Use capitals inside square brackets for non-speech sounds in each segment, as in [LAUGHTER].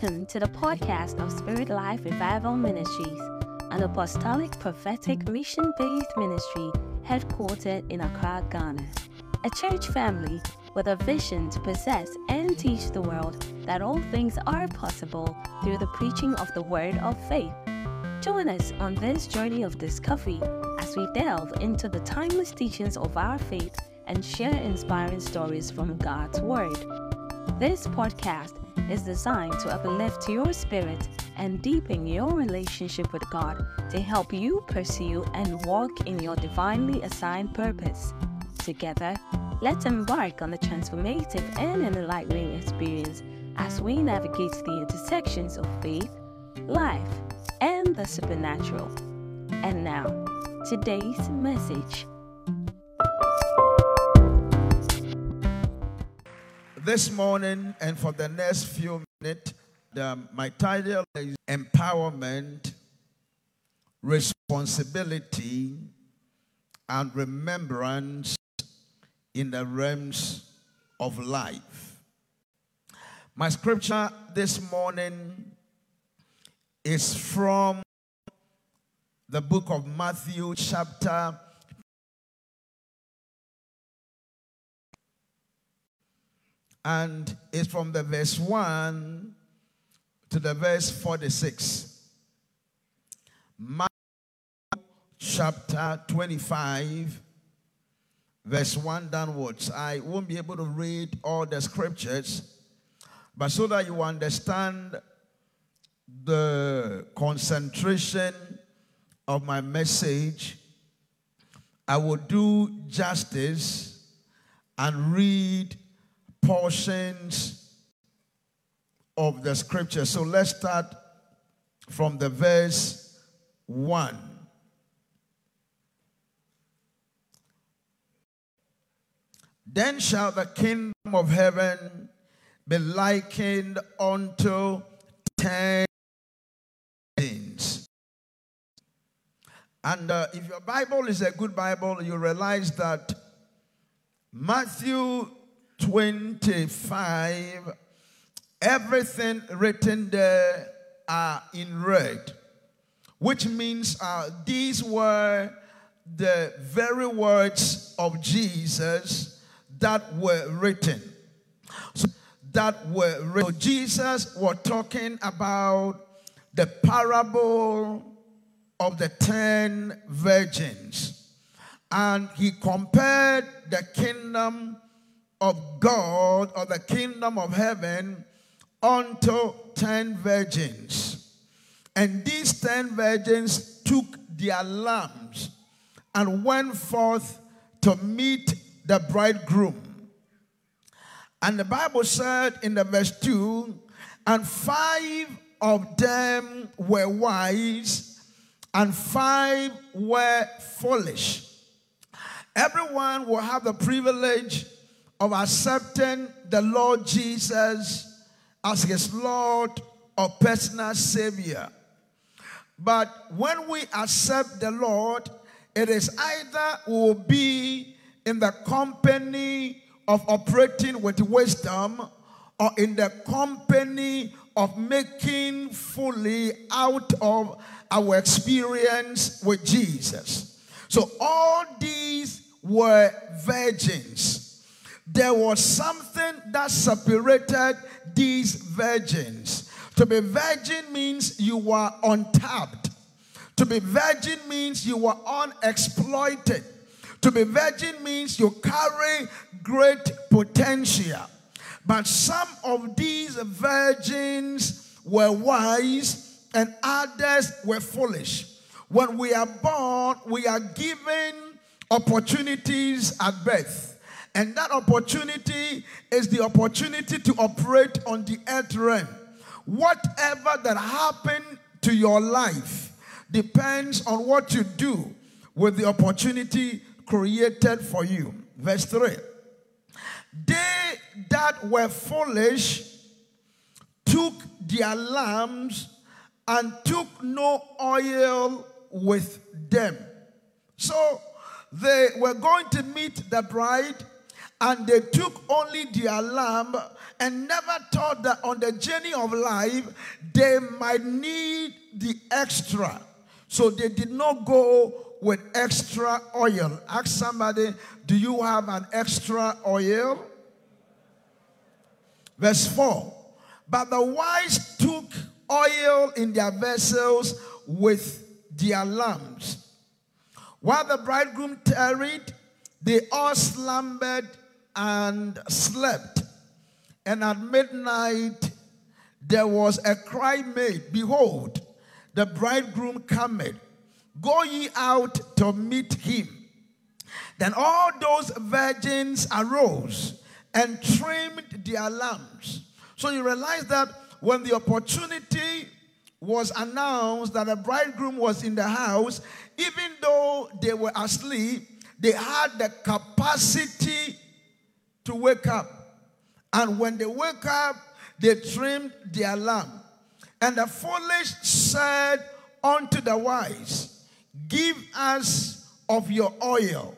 Welcome to the podcast of Spirit Life Revival Ministries, an apostolic prophetic mission based ministry headquartered in Accra, Ghana. A church family with a vision to possess and teach the world that all things are possible through the preaching of the word of faith. Join us on this journey of discovery as we delve into the timeless teachings of our faith and share inspiring stories from God's Word. This podcast is designed to uplift your spirit and deepen your relationship with God to help you pursue and walk in your divinely assigned purpose. Together, let's embark on the transformative and enlightening experience as we navigate the intersections of faith, life, and the supernatural. And now, today's message. This morning and for the next few minutes, the, my title is Empowerment, Responsibility, and Remembrance in the Realms of Life. My scripture this morning is from the book of Matthew, chapter and it's from the verse 1 to the verse 46. Matthew chapter 25, verse 1 downwards. I won't be able to read all the scriptures, but so that you understand the concentration of my message, I will do justice and read portions of the scripture. So let's start from the verse 1. Then shall the kingdom of heaven be likened unto ten things. And uh, if your Bible is a good Bible, you realize that Matthew 25, everything written there are in red, which means uh, these were the very words of Jesus that were written. So that were written. So Jesus was talking about the parable of the ten virgins. And he compared the kingdom of God or the kingdom of heaven unto ten virgins. And these ten virgins took their lamps and went forth to meet the bridegroom. And the Bible said in the verse 2 and five of them were wise, and five were foolish. Everyone will have the privilege of accepting the Lord Jesus as his Lord or personal Savior. But when we accept the Lord, it is either we will be in the company of operating with wisdom or in the company of making fully out of our experience with Jesus. So all these were virgins there was something that separated these virgins. To be virgin means you were untapped. To be virgin means you were unexploited. To be virgin means you carry great potential. But some of these virgins were wise and others were foolish. When we are born, we are given opportunities at birth. And that opportunity is the opportunity to operate on the earth realm. Whatever that happened to your life depends on what you do with the opportunity created for you. Verse 3 They that were foolish took their lamps and took no oil with them. So they were going to meet the bride and they took only their lamb and never thought that on the journey of life they might need the extra. So they did not go with extra oil. Ask somebody, do you have an extra oil? Verse 4 But the wise took oil in their vessels with their lamps. While the bridegroom tarried, they all slumbered and slept. And at midnight there was a cry made Behold, the bridegroom cometh. Go ye out to meet him. Then all those virgins arose and trimmed their lamps. So you realize that when the opportunity was announced that a bridegroom was in the house, even though they were asleep, they had the capacity to wake up. And when they wake up, they trimmed their lamp. And the foolish said unto the wise, Give us of your oil,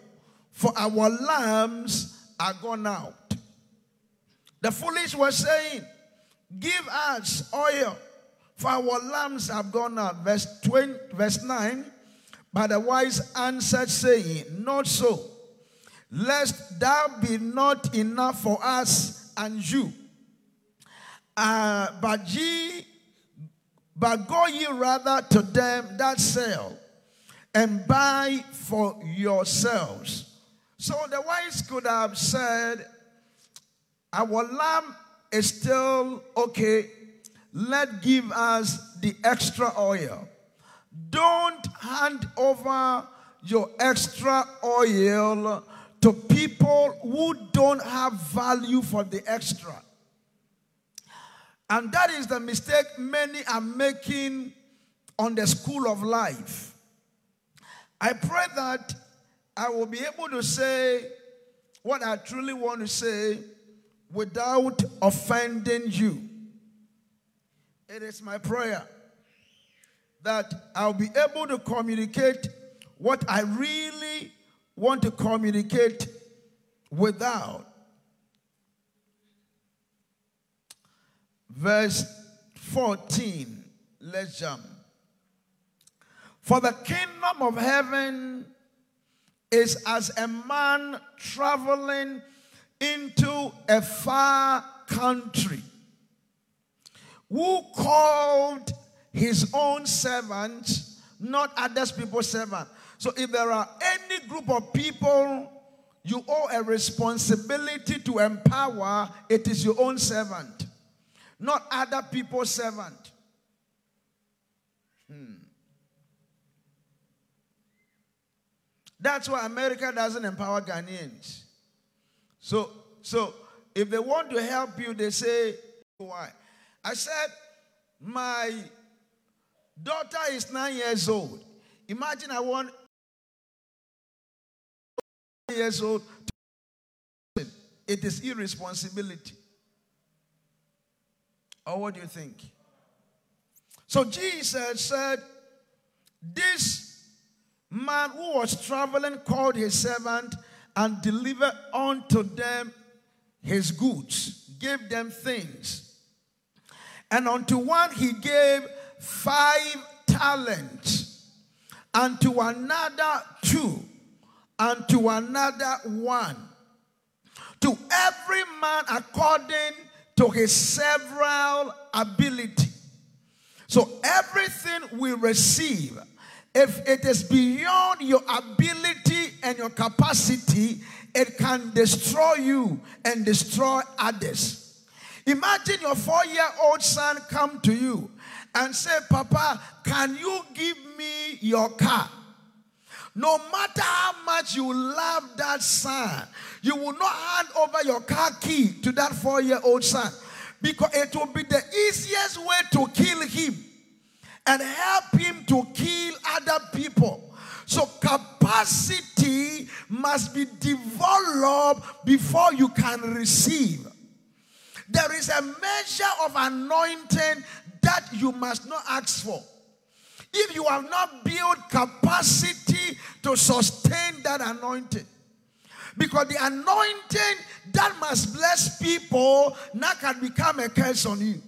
for our lamps are gone out. The foolish were saying, Give us oil, for our lamps have gone out. Verse 20, verse 9. But the wise answered, saying, Not so, lest thou be not enough for us and you. Uh, but ye, but go ye rather to them that sell and buy for yourselves. So the wise could have said, Our lamb is still okay. Let give us the extra oil. Don't hand over your extra oil to people who don't have value for the extra. And that is the mistake many are making on the school of life. I pray that I will be able to say what I truly want to say without offending you. It is my prayer that I'll be able to communicate what I really want to communicate without. Verse 14, let's jump. For the kingdom of heaven is as a man traveling into a far country who called his own servants, not others people's servant. So if there are any group of people you owe a responsibility to empower, it is your own servant, not other people's servant. Hmm. That's why America doesn't empower Ghanaians. So, so if they want to help you, they say, why? I said, my daughter is nine years old. Imagine I want years old. It is irresponsibility. Or what do you think? So Jesus said, This man who was traveling called his servant and delivered unto them his goods, gave them things. And unto one he gave five talents, and to another two, and to another one. To every man according to his several ability. So everything we receive, if it is beyond your ability and your capacity, it can destroy you and destroy others. Imagine your four-year-old son come to you and say, Papa, can you give me your car? No matter how much you love that son, you will not hand over your car key to that four-year-old son because it will be the easiest way to kill him and help him to kill other people. So capacity must be developed before you can receive. There is a measure of anointing that you must not ask for. If you have not built capacity to sustain that anointing, Because the anointing that must bless people now can become a curse on you.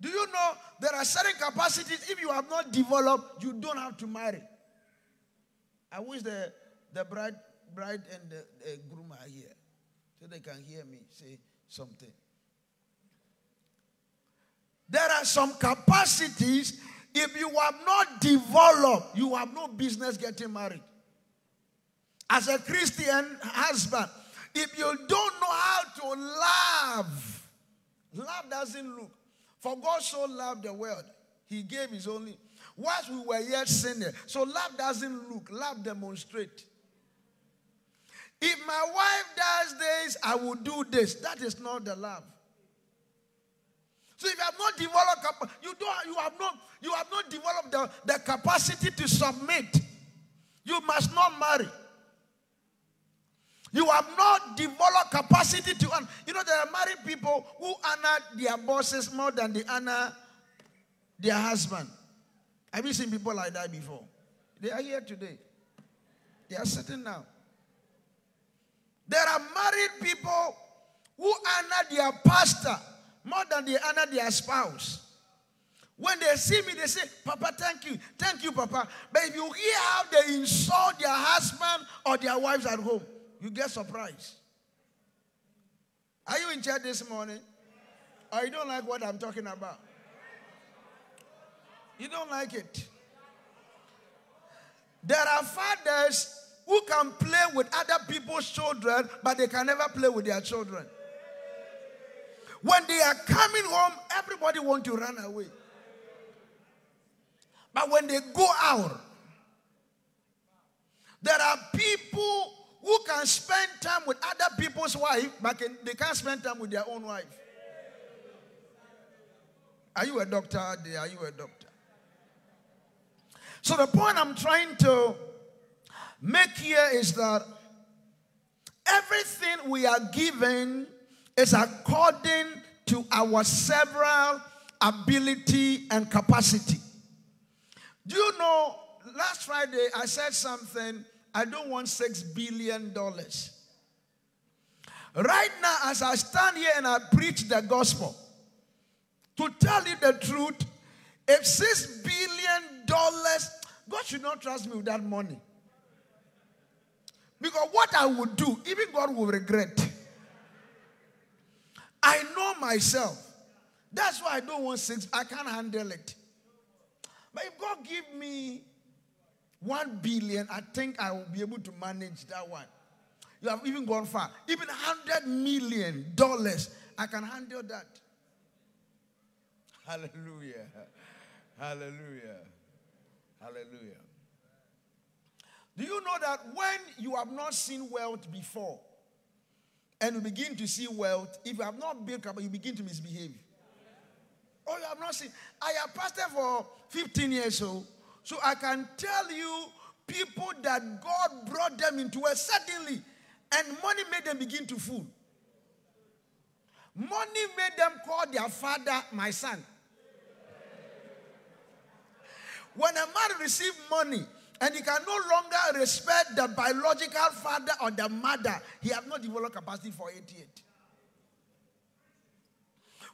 Do you know there are certain capacities, if you have not developed, you don't have to marry. I wish the, the bride, bride and the, the groom are here so they can hear me say something. There are some capacities, if you have not developed, you have no business getting married. As a Christian husband, if you don't know how to love, love doesn't look. For God so loved the world, He gave His only. Whilst we were yet sinners, so love doesn't look, love demonstrate. If my wife does this, I will do this. That is not the love. So if you have not developed, you don't, you have not, you have not developed the, the capacity to submit. You must not marry. You have not developed capacity to honor. You know, there are married people who honor their bosses more than they honor their husband. Have you seen people like that before? They are here today. They are sitting now. There are married people who honor their pastor more than they honor their spouse. When they see me, they say, Papa, thank you. Thank you, Papa. But if you hear how they insult their husband or their wives at home, you get surprised. Are you in church this morning? Or you don't like what I'm talking about? You don't like it. There are fathers who can play with other people's children, but they can never play with their children. When they are coming home, everybody want to run away. But when they go out, there are people who can spend time with other people's wife, but can, they can't spend time with their own wife. Are you a doctor? Are you a doctor? So the point I'm trying to make here is that everything we are given is according to our several ability and capacity. Do you know, last Friday I said something I don't want six billion dollars. Right now, as I stand here and I preach the gospel, to tell you the truth, if six billion dollars, God should not trust me with that money. Because what I would do, even God will regret. I know myself. That's why I don't want six. I can't handle it. But if God give me one billion, I think I will be able to manage that one. You have even gone far. Even hundred million dollars, I can handle that. Hallelujah. Hallelujah. Hallelujah. Do you know that when you have not seen wealth before and you begin to see wealth, if you have not built up, you begin to misbehave? Oh, you have not seen. I have pastored for 15 years, so so I can tell you people that God brought them into a suddenly, and money made them begin to fool. Money made them call their father my son. When a man receives money and he can no longer respect the biological father or the mother, he has not developed capacity for it yet.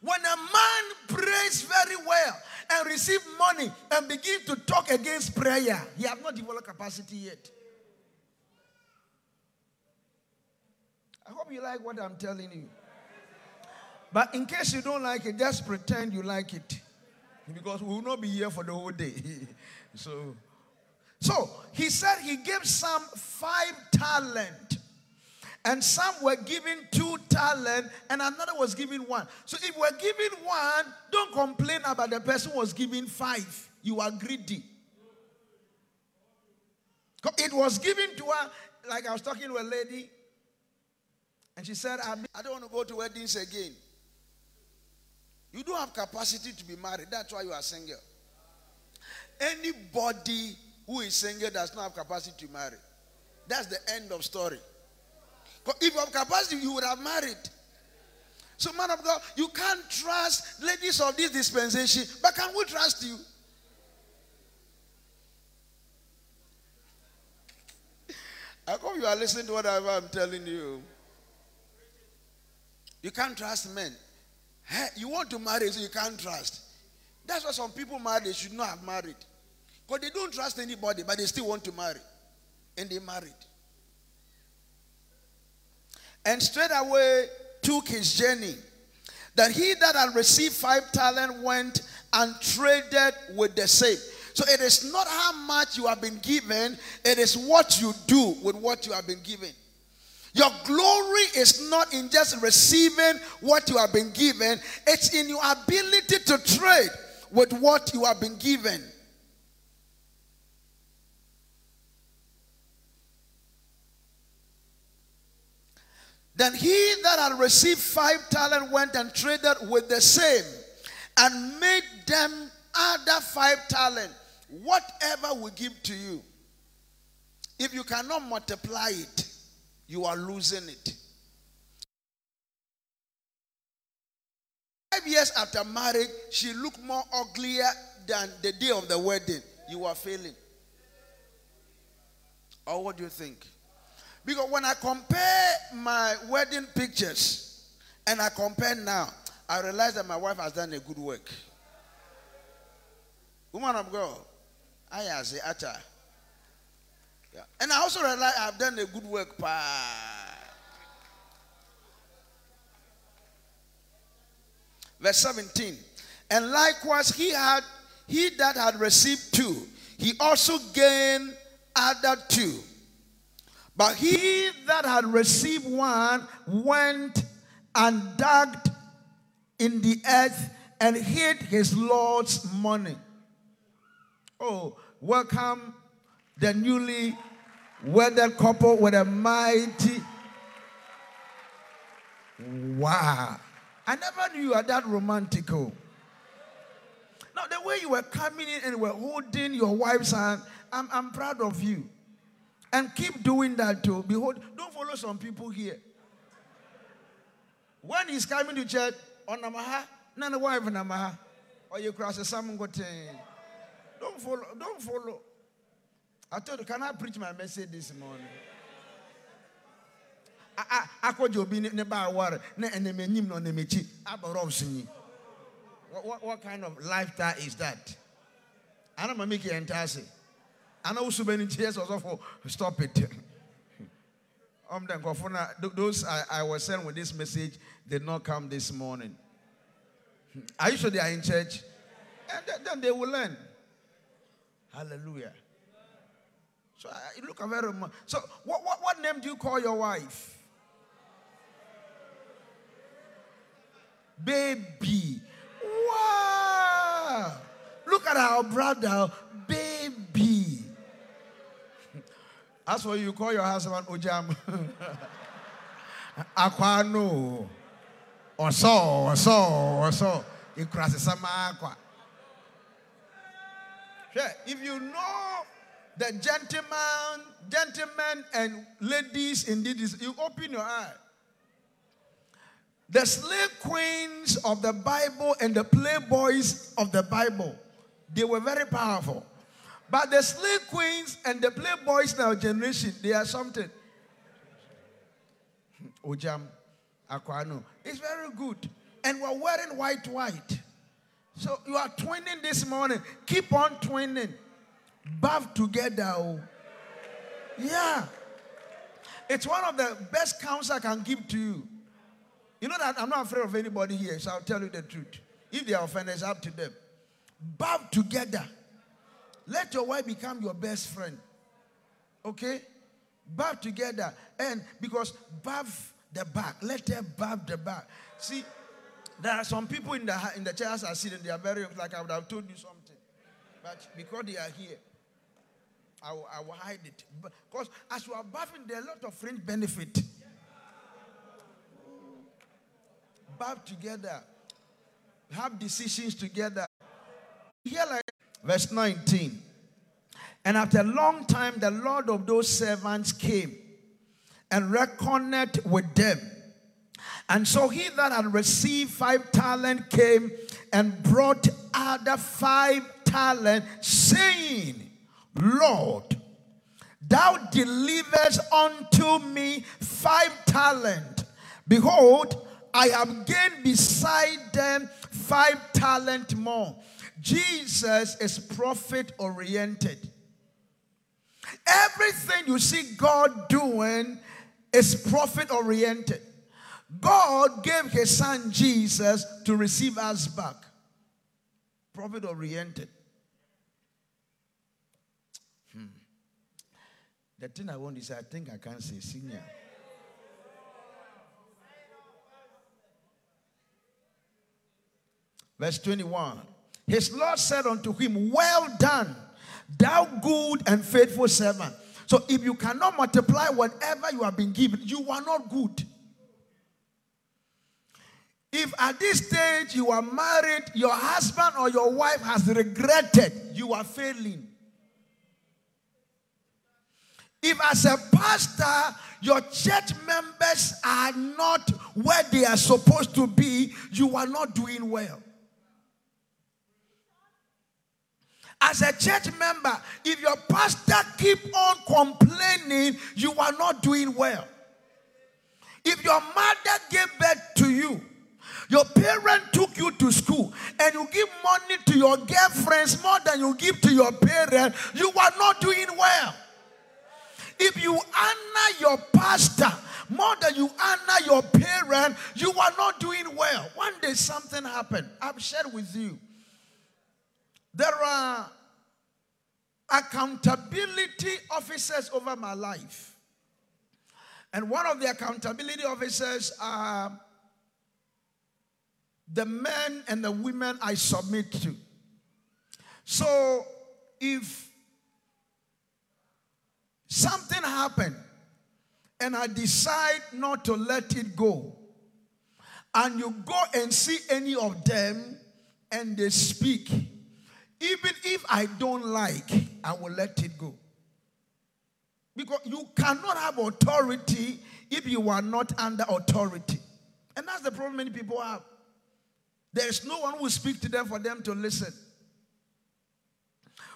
When a man prays very well and receive money and begin to talk against prayer, he has not developed capacity yet. I hope you like what I'm telling you. But in case you don't like it, just pretend you like it. Because we will not be here for the whole day. [LAUGHS] so, so he said he gave some five talent and some were given two talent and another was given one. So if we're given one, don't complain about the person was given five. You are greedy. It was given to her, like I was talking to a lady, and she said, I don't want to go to weddings again. You don't have capacity to be married. That's why you are single. Anybody who is single does not have capacity to marry. That's the end of story. If you have capacity, you would have married. So, man of God, you can't trust ladies of this dispensation, but can we trust you? I hope you are listening to whatever I'm telling you. You can't trust men. Hey, you want to marry, so you can't trust. That's why some people marry, they should not have married. Because they don't trust anybody, but they still want to marry. And they married. And straight away took his journey. That he that had received five talent went and traded with the same. So it is not how much you have been given, it is what you do with what you have been given. Your glory is not in just receiving what you have been given, it's in your ability to trade with what you have been given. Then he that had received five talent went and traded with the same and made them other five talent. Whatever we give to you, if you cannot multiply it, you are losing it. Five years after marriage, she looked more uglier than the day of the wedding. You are failing. Or what do you think? Because when I compare my wedding pictures and I compare now, I realize that my wife has done a good work. Woman of God, I say, Acha. Yeah. And I also realize I've done a good work. Pa. Verse 17. And likewise, he had he that had received two, he also gained other two. But he that had received one went and dug in the earth and hid his Lord's money. Oh, welcome the newly wedded couple with a mighty. Wow. I never knew you were that romantical. Oh. Now, the way you were coming in and were holding your wife's hand, I'm, I'm proud of you. And keep doing that too. Behold, don't follow some people here. When he's coming to church, on Namaha, none wife Namaha, or you cross a salmon Don't follow, don't follow. I told you, can I preach my message this morning? akɔgye obi ne ba aware na ɛnam anyim na what, kind of lifestyle is that I ana ma make yɛn ntaase ana wo suba no nti yɛ sɛ stop it [LAUGHS] um, the those I, I was sent with this message did not come this morning [LAUGHS] are you sure they are in church and then, then they will learn hallelujah so you look very much. So what, what, what name do you call your wife? Baby. Wow. Look at our brother, baby. That's what you call your husband Ojam. Aquano. [LAUGHS] Or so, or so, or so. It crasses if you know the gentlemen, gentlemen and ladies indeed is you open your eye. The slave queens of the Bible and the playboys of the Bible, they were very powerful. But the slave queens and the playboys now generation, they are something. [LAUGHS] Ojam, Aquano. It's very good. And we're wearing white, white. So you are twinning this morning. Keep on twinning bath together. Oh. Yeah. It's one of the best counsel I can give to you. You know that I'm not afraid of anybody here, so I'll tell you the truth. If they are offended, it's up to them. Bath together. Let your wife become your best friend. Okay? Bath together. And because bath the back, let her bath the back. See, there are some people in the in the chairs are sitting, they are very like I would have told you something. But because they are here, I will, I will hide it. Because as you are bathing, there are a lot of fringe benefit. Bath together, have decisions together. Here, like verse 19. And after a long time, the Lord of those servants came and reckoned with them. And so he that had received five talent came and brought other five talent, saying, Lord, Thou deliverest unto me five talent. Behold, I have gained beside them five talent more. Jesus is profit oriented. Everything you see God doing is profit oriented. God gave his son Jesus to receive us back. Profit oriented. Hmm. The thing I want is I think I can say senior. Verse 21. His Lord said unto him, Well done, thou good and faithful servant. So if you cannot multiply whatever you have been given, you are not good. If at this stage you are married, your husband or your wife has regretted, you are failing. If as a pastor, your church members are not where they are supposed to be, you are not doing well. As a church member, if your pastor keep on complaining, you are not doing well. If your mother gave birth to you, your parent took you to school, and you give money to your girlfriends more than you give to your parent, you are not doing well. If you honor your pastor more than you honor your parent, you are not doing well. One day something happened. I've shared with you. There are accountability officers over my life. And one of the accountability officers are the men and the women I submit to. So if something happened and I decide not to let it go, and you go and see any of them and they speak, even if I don't like, I will let it go. Because you cannot have authority if you are not under authority. And that's the problem many people have. There is no one who will speak to them for them to listen.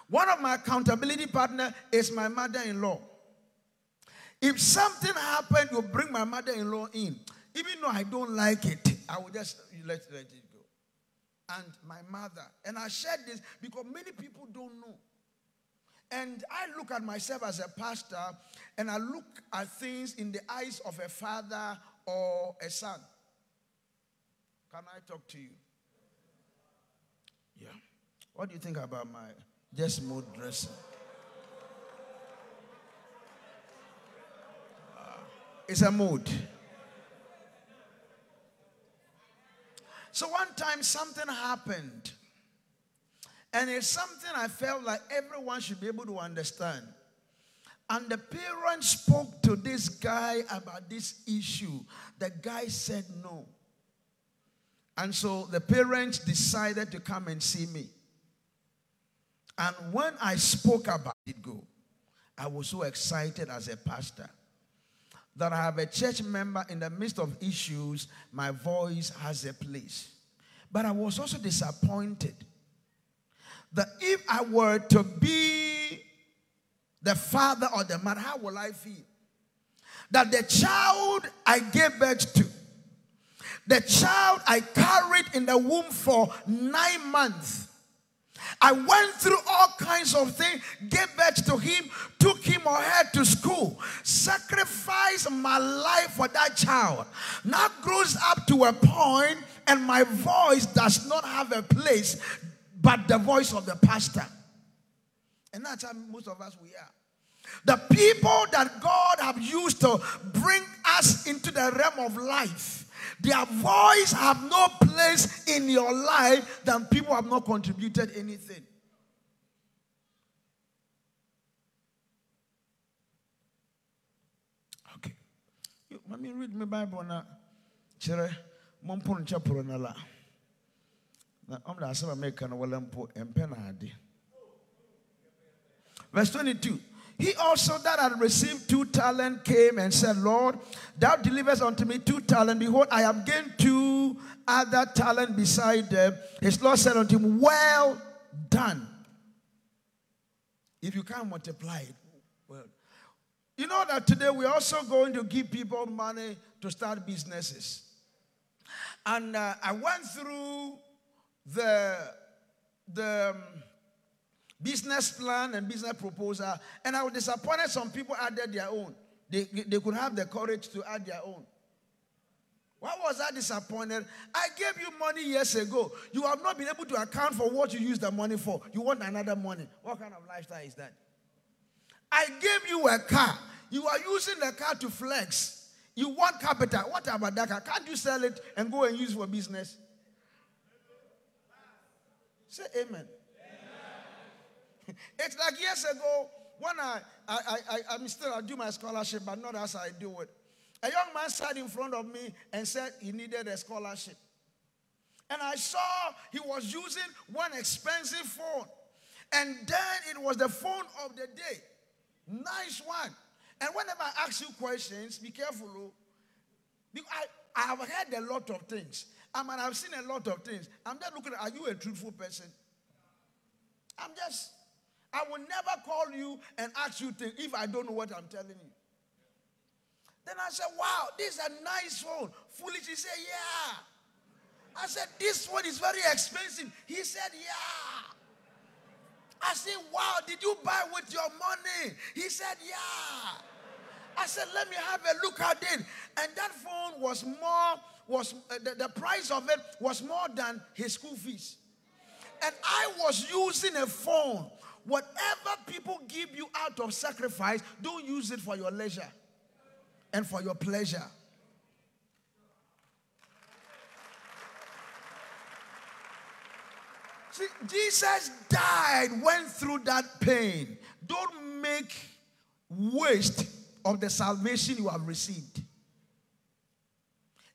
One of my accountability partner is my mother-in-law. If something happened, you bring my mother-in-law in. Even though I don't like it, I will just let, let it. And my mother. And I shared this because many people don't know. And I look at myself as a pastor and I look at things in the eyes of a father or a son. Can I talk to you? Yeah. What do you think about my just mood dressing? Uh, it's a mood. So one time something happened. And it's something I felt like everyone should be able to understand. And the parents spoke to this guy about this issue. The guy said no. And so the parents decided to come and see me. And when I spoke about it, go, I was so excited as a pastor that I have a church member in the midst of issues, my voice has a place. But I was also disappointed that if I were to be the father or the mother, how will I feel? That the child I gave birth to the child I carried in the womb for nine months. I went through all kinds of things, gave birth to him, took him or her to school, sacrificed my life for that child. Now grows up to a point and my voice does not have a place but the voice of the pastor. And that's how most of us we are. The people that God have used to bring us into the realm of life their voice have no place in your life than people have not contributed anything. Okay. Let me read my Bible now. Chere, mompo nchapuro na la. Na omda asaba meka na wala mpo empe. Verse 22. He also that had received two talent came and said, Lord, thou deliverest unto me two talent. Behold, I have gained two other talent beside them. His Lord said unto him, Well done. If you can't multiply it, well, You know that today we're also going to give people money to start businesses. And uh, I went through the, the um, business plan and business proposal, and I was disappointed some people added their own. They, they could have the courage to add their own. Why was I disappointed? I gave you money years ago. You have not been able to account for what you use the money for. You want another money. What kind of lifestyle is that? I gave you a car. You are using the car to flex. You want capital. What about that car? Can't you sell it and go and use for business? Say amen. [LAUGHS] it's like years ago when I, I, I, I'm still, I do my scholarship, but not as I do it. A young man sat in front of me and said he needed a scholarship. And I saw he was using one expensive phone. And then it was the phone of the day. Nice one. And whenever I ask you questions, be careful. Oh. I, I have heard a lot of things. I mean, I've seen a lot of things. I'm just looking at, are you a truthful person? I'm just, I will never call you and ask you things if I don't know what I'm telling you. Then I said, wow, this is a nice phone. Foolish. He said, yeah. I said, this one is very expensive. He said, yeah. I said, wow, did you buy with your money? He said, yeah. I said, let me have a look at it. And that phone was more, was uh, the, the price of it was more than his school fees. And I was using a phone. Whatever people give you out of sacrifice, don't use it for your leisure and for your pleasure. See, Jesus died, went through that pain. Don't make waste of the salvation you have received.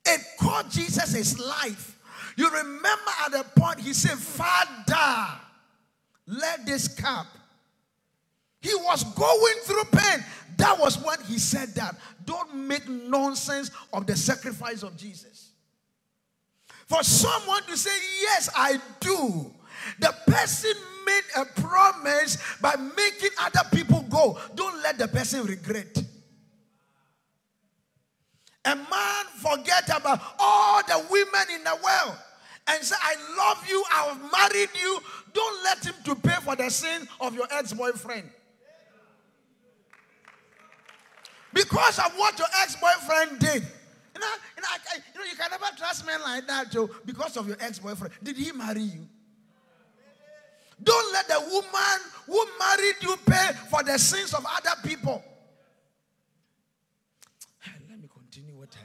It cost Jesus his life. You remember at the point he said, Father, let this cup. He was going through pain. That was when he said that. Don't make nonsense of the sacrifice of Jesus. For someone to say, Yes, I do, the person made a promise by making other people go. Don't let the person regret. A man forget about all the women in the world and say, I love you, I have married you. Don't let him to pay for the sin of your ex-boyfriend. Because of what your ex-boyfriend did. You know, you know, I, you know, you can never trust men like that, Joe, because of your ex-boyfriend. Did he marry you? Don't let the woman who married you pay for the sins of other people. Let me continue with her.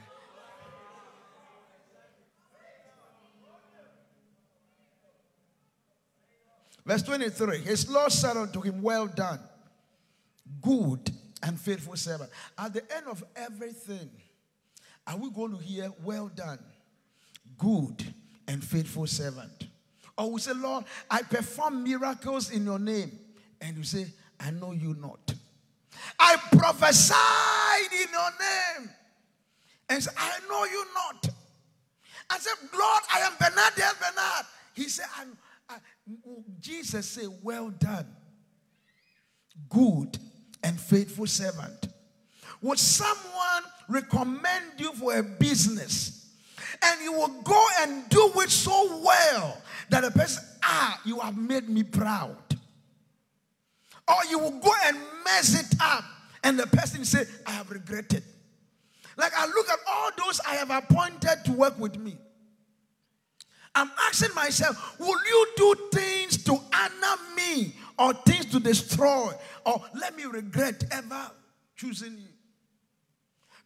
Verse 23 His Lord said unto him, Well done, good and faithful servant. At the end of everything, are we going to hear, Well done, good and faithful servant? Or we say, Lord, I perform miracles in your name. And you say, I know you not. I prophesied in your name. And I know you not. I said, Lord, I am Bernard Elbernard. He said, I'm, Jesus said, Well done, good and faithful servant. Would someone recommend you for a business and you will go and do it so well that the person, ah, you have made me proud. Or you will go and mess it up and the person say, I have regretted. Like I look at all those I have appointed to work with me. I'm asking myself, will you do things to honor me or things to destroy or let me regret ever choosing you?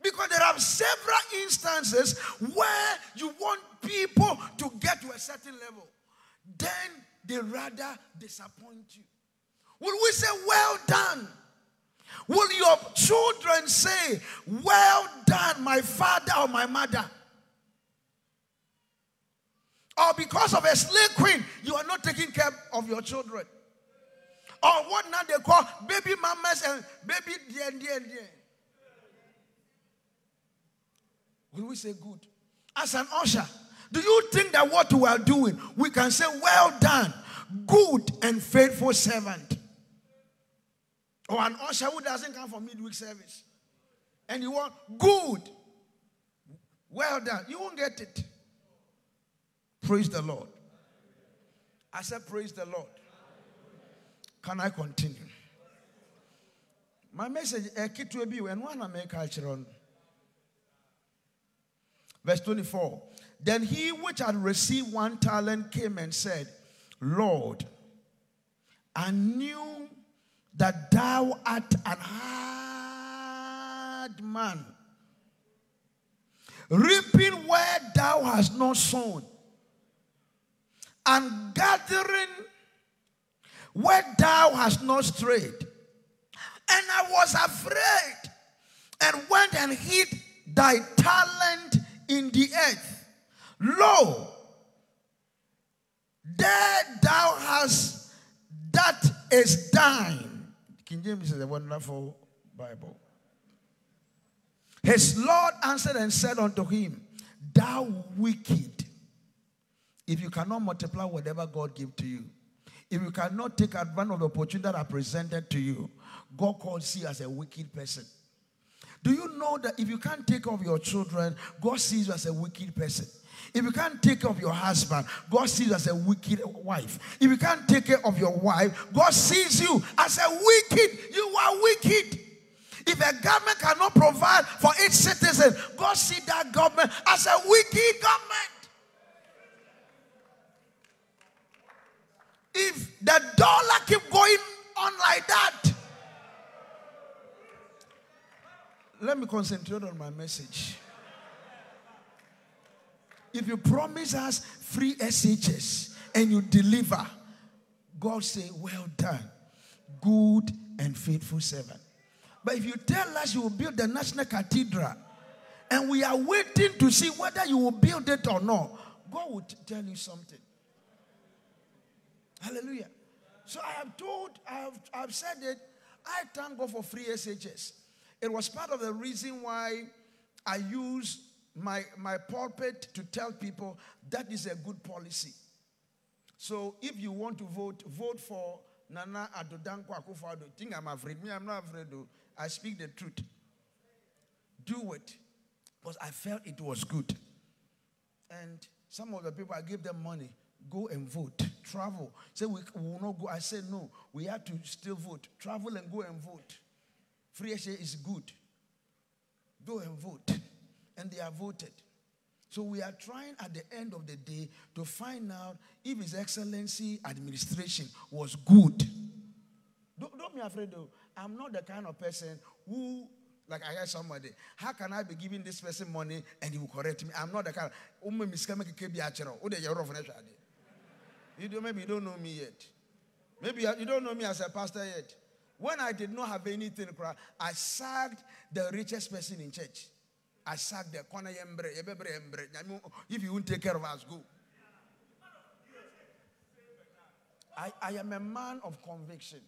Because there are several instances where you want people to get to a certain level. Then they rather disappoint you. Will we say, Well done? Will your children say, Well done, my father or my mother? Or because of a slave queen, you are not taking care of your children. Or what now they call baby mamas and baby dear, dear, dear. Will we say good? As an usher, do you think that what we are doing, we can say, Well done, good and faithful servant? Or an usher who doesn't come for midweek service. And you want good. Well done. You won't get it. Praise the Lord. I said, Praise the Lord. Can I continue? My message, a kid to when one culture on. Verse 24. Then he which had received one talent came and said, Lord, I knew that thou art an hard man, reaping where thou hast not sown, and gathering where thou hast not strayed. And I was afraid and went and hid thy talent in the earth. Lo, there thou hast that is thine. King James is a wonderful Bible. His Lord answered and said unto him, Thou wicked, if you cannot multiply whatever God gave to you, if you cannot take advantage of the opportunity that are presented to you, God calls you as a wicked person. Do you know that if you can't take care of your children, God sees you as a wicked person? If you can't take care of your husband, God sees you as a wicked wife. If you can't take care of your wife, God sees you as a wicked. You are wicked. If a government cannot provide for its citizens, God sees that government as a wicked government. If the dollar keep going on like that, let me concentrate on my message. If you promise us free SHS and you deliver, God say, Well done, good and faithful servant. But if you tell us you will build the National Cathedral and we are waiting to see whether you will build it or not, God will tell you something. Hallelujah. So I have told, I have, I have said it. I thank God for free SHS. It was part of the reason why I use my, my pulpit to tell people that is a good policy. So if you want to vote, vote for Nana Addo Dankwa Akufo-Addo. Think I'm afraid. Me, I'm not afraid though. I speak the truth. Do it. Because I felt it was good. And some of the people, I give them money. Go and vote. Travel. Say, we, will not go. I said, no. We have to still vote. Travel and go and vote. Free air is good. Go and vote. And they are voted. So we are trying at the end of the day to find out if His Excellency administration was good. Don't, don't be afraid though. I'm not the kind of person who, like I heard somebody, how can I be giving this person money and he will correct me? I'm not the kind of, you do, maybe you don't know me yet. Maybe you don't know me as a pastor yet. When I did not have anything, I sacked the richest person in church. I sacked the corner oh, If you won't take care of us, go. I, I am a man of conviction.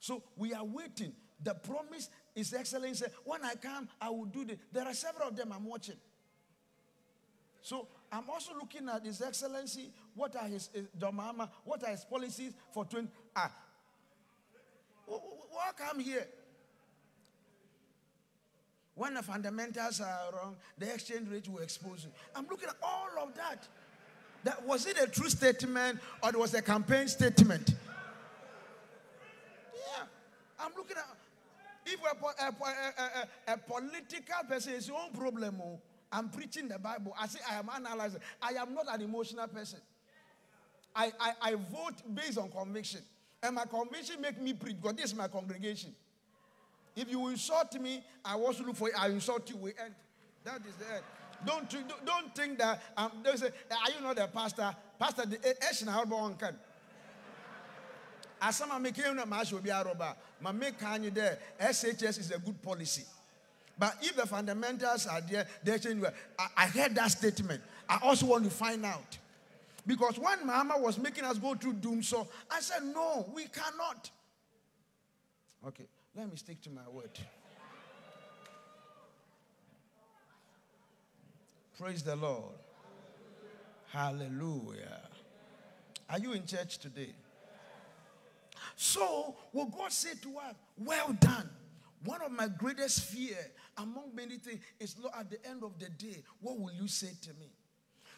So we are waiting. The promise is excellent. When I come, I will do this. There are several of them I'm watching. So I'm also looking at His Excellency. What are his, his Domama? What are his policies for 20? Ah, why come here? When the fundamentals are wrong, the exchange rate will expose you. I'm looking at all of that. That was it a true statement or it was a campaign statement? Yeah, I'm looking at. If a, a, a, a political person, it's your own problem. I'm preaching the Bible. I say I am analyzing. I am not an emotional person. I, I, I vote based on conviction. And my conviction make me preach because this is my congregation. If you insult me, I also look for you. I insult you. We end. That is the end. Don't, don't think that um, they say, are you not the pastor? Pastor, the Eshin Harbour can. As some make you know, Mash will be a robber. There. SHS is a good policy. But if the fundamentals are there, they change. I, I heard that statement. I also want to find out. Because when Mahama was making us go through doom, so I said, no, we cannot. Okay, let me stick to my word. Praise the Lord. Hallelujah. Are you in church today? So, will God say to us, Well done? One of my greatest fear among many things is, Lord, at the end of the day, what will you say to me?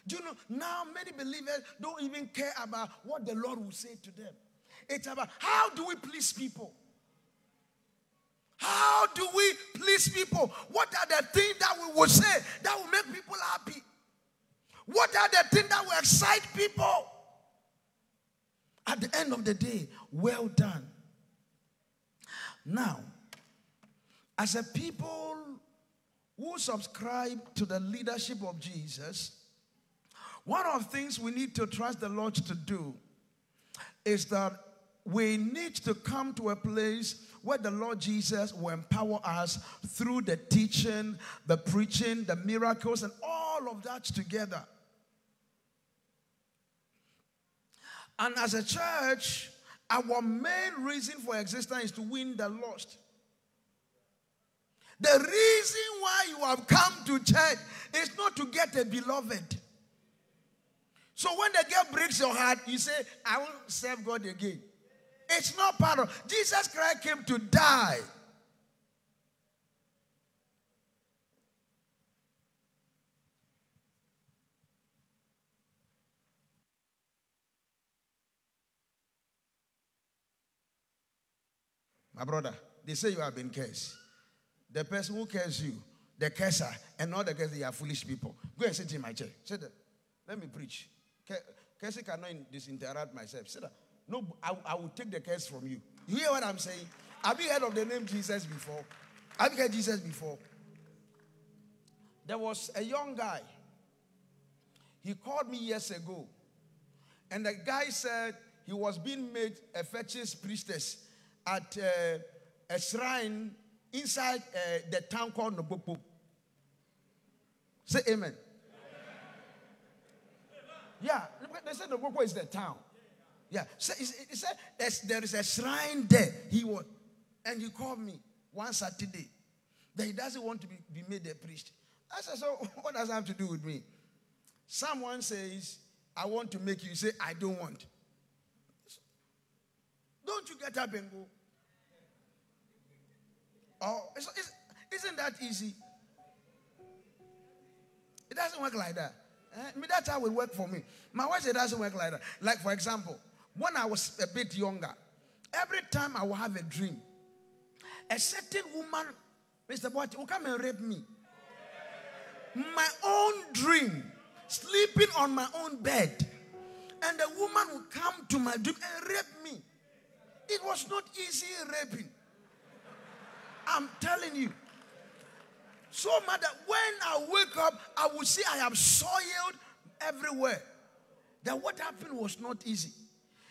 Do you know now many believers don't even care about what the Lord will say to them? It's about how do we please people? How do we please people? What are the things that we will say that will make people happy? What are the things that will excite people? At the end of the day, well done. Now, as a people who subscribe to the leadership of Jesus, one of the things we need to trust the Lord to do is that we need to come to a place where the Lord Jesus will empower us through the teaching, the preaching, the miracles, and all of that together. And as a church, our main reason for existence is to win the lost. The reason why you have come to church is not to get a beloved. So when the girl breaks your heart, you say, I won't serve God again. It's not part of Jesus Christ came to die. My brother, they say you have been cursed. The person who cares you, the curser, and all the cursed, they are foolish people. Go and sit in my chair. Sit there. Let me preach. Cursing cannot disinterrupt myself. Sit there. No, I, I will take the curse from you. You hear what I'm saying? Have you heard of the name Jesus before? Have you heard Jesus before? There was a young guy. He called me years ago. And the guy said he was being made a fetish priestess at uh, a shrine inside uh, the town called Nobopo. Say amen. Yeah, they said Nobopo is the town. Yeah. So he, he said there is a shrine there. He was, and he called me one Saturday that he doesn't want to be, be made a priest. I said, so [LAUGHS] what does that have to do with me? Someone says, I want to make you. You say, I don't want. Don't you get up and go? Oh, it's, it's, isn't that easy? It doesn't work like that. Eh? I mean, that's how it worked for me. My wife said it doesn't work like that. Like, for example, when I was a bit younger, every time I would have a dream, a certain woman, Mr. Boati, will come and rape me. My own dream, sleeping on my own bed, and the woman would come to my dream and rape me. It was not easy raping. I'm telling you. So much that when I wake up, I will see I am soiled everywhere. That what happened was not easy.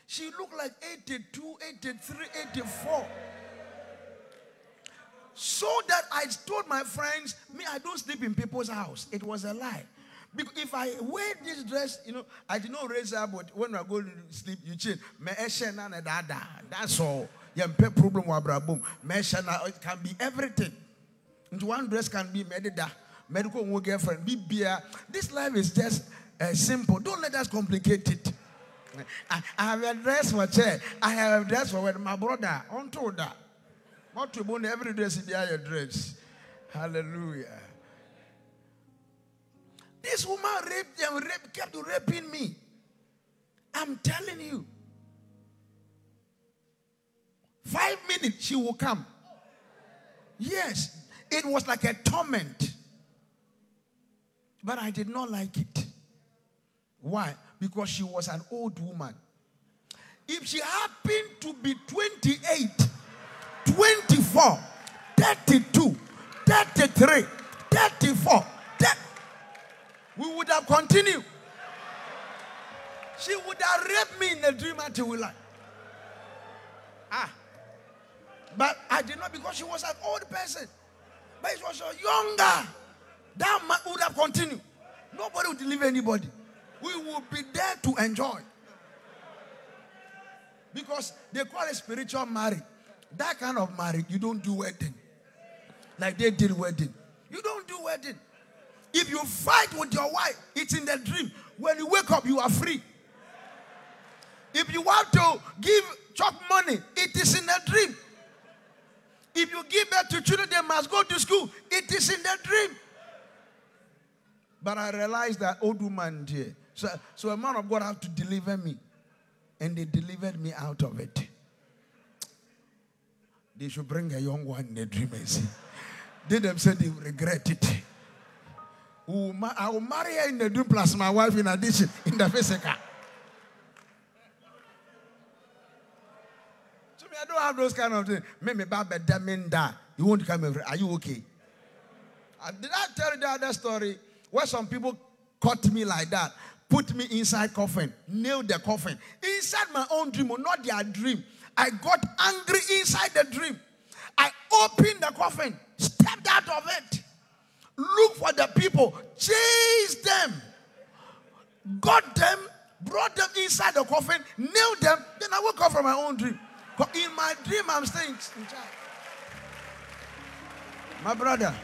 She looked like 82, 83, 84. So that I told my friends, me, I don't sleep in people's house. It was a lie. Because if I wear this dress, you know, I did not raise up, but when I go to sleep, you change. Eh, That's all. Have problem with boom. It can be everything. And one dress can be medida, medical girlfriend, be beer. This life is just uh, simple. Don't let us complicate it. I, I have a dress for chair. I have a dress for my brother on told that. Not to bone every dress in the dress. Hallelujah. This woman raped them, raped, kept raping me. I'm telling you. Five minutes, she will come. Yes, it was like a torment. But I did not like it. Why? because she was an old woman. If she happened to be 28, 24, 32, 33, 34, we would have continued. She would have raped me in the dream until we like. Ah. But I did not because she was an old person. But she was younger. That man would have continued. Nobody would leave anybody we would be there to enjoy. Because they call it spiritual marriage. That kind of marriage, you don't do wedding. Like they did wedding. You don't do wedding. If you fight with your wife, it's in the dream. When you wake up, you are free. If you want to give chop money, it is in a dream. If you give birth to children, they must go to school. It is in the dream. But I realized that old woman here. So, so a man of God had to deliver me. And they delivered me out of it. They should bring a young one in the dream and see. They themselves they regret it. I will marry her in the dream plus my wife in addition in the physical. So me, I don't have those kind of things. Maybe Baba Daminda, you won't come over. Are you okay? Uh, did I tell you the other story where some people caught me like that, put me inside coffin, nailed the coffin inside my own dream, or not their dream. I got angry inside the dream. I opened the coffin, stepped out of it, looked for the people, chased them, got them, brought them inside the coffin, nailed them. Then I woke up from my own dream. In my dream, I'm staying in charge. My brother,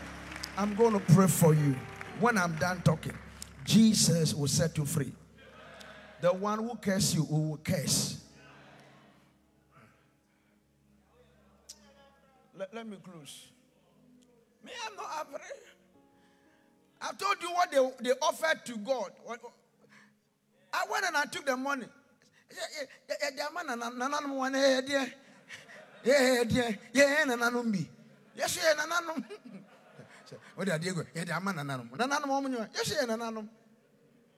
I'm going to pray for you. When I'm done talking, Jesus will set you free. The one who curse you will curse. Let, let me close. Me, I'm not afraid. I told you what they, they offered to God. I went and I took the money. Yes,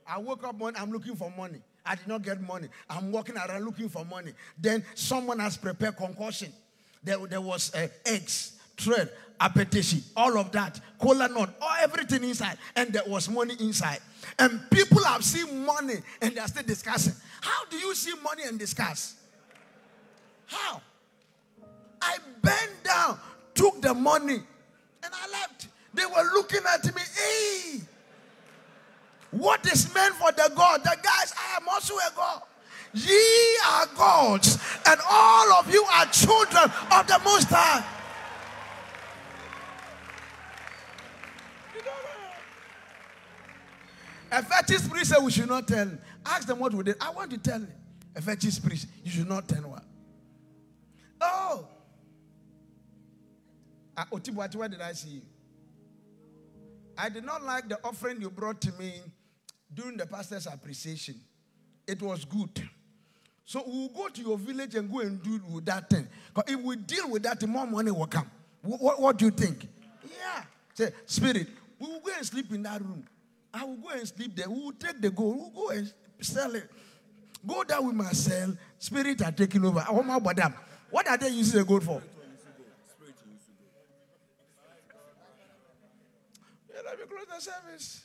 I woke up one, I'm looking for money. I did not get money. I'm walking around looking for money. Then someone has prepared concussion. There, there was uh, eggs, thread, appetition, all of that, cola nut, all everything inside, and there was money inside. And people have seen money and they are still discussing. How do you see money and discuss? How? I bent down, took the money, and I left. They were looking at me. Hey, what is meant for the God? The guys, I am also a God. Ye are gods, and all of you are children of the Most High. A fetish priest said we should not tell. Ask them what we did. I want to tell a fetish priest, you should not tell what. Oh. Uh, where did I see you? I did not like the offering you brought to me during the pastor's appreciation. It was good. So we'll go to your village and go and deal with that thing. Because if we deal with that, more money will come. What, what, what do you think? Yeah. Say, Spirit, we will go and sleep in that room. I will go and sleep there. We will take the gold. We will go and sell it. Go there we must sell. Spirit are taking over. Oh my madam. What are they using the gold for? Yeah, let me close the service.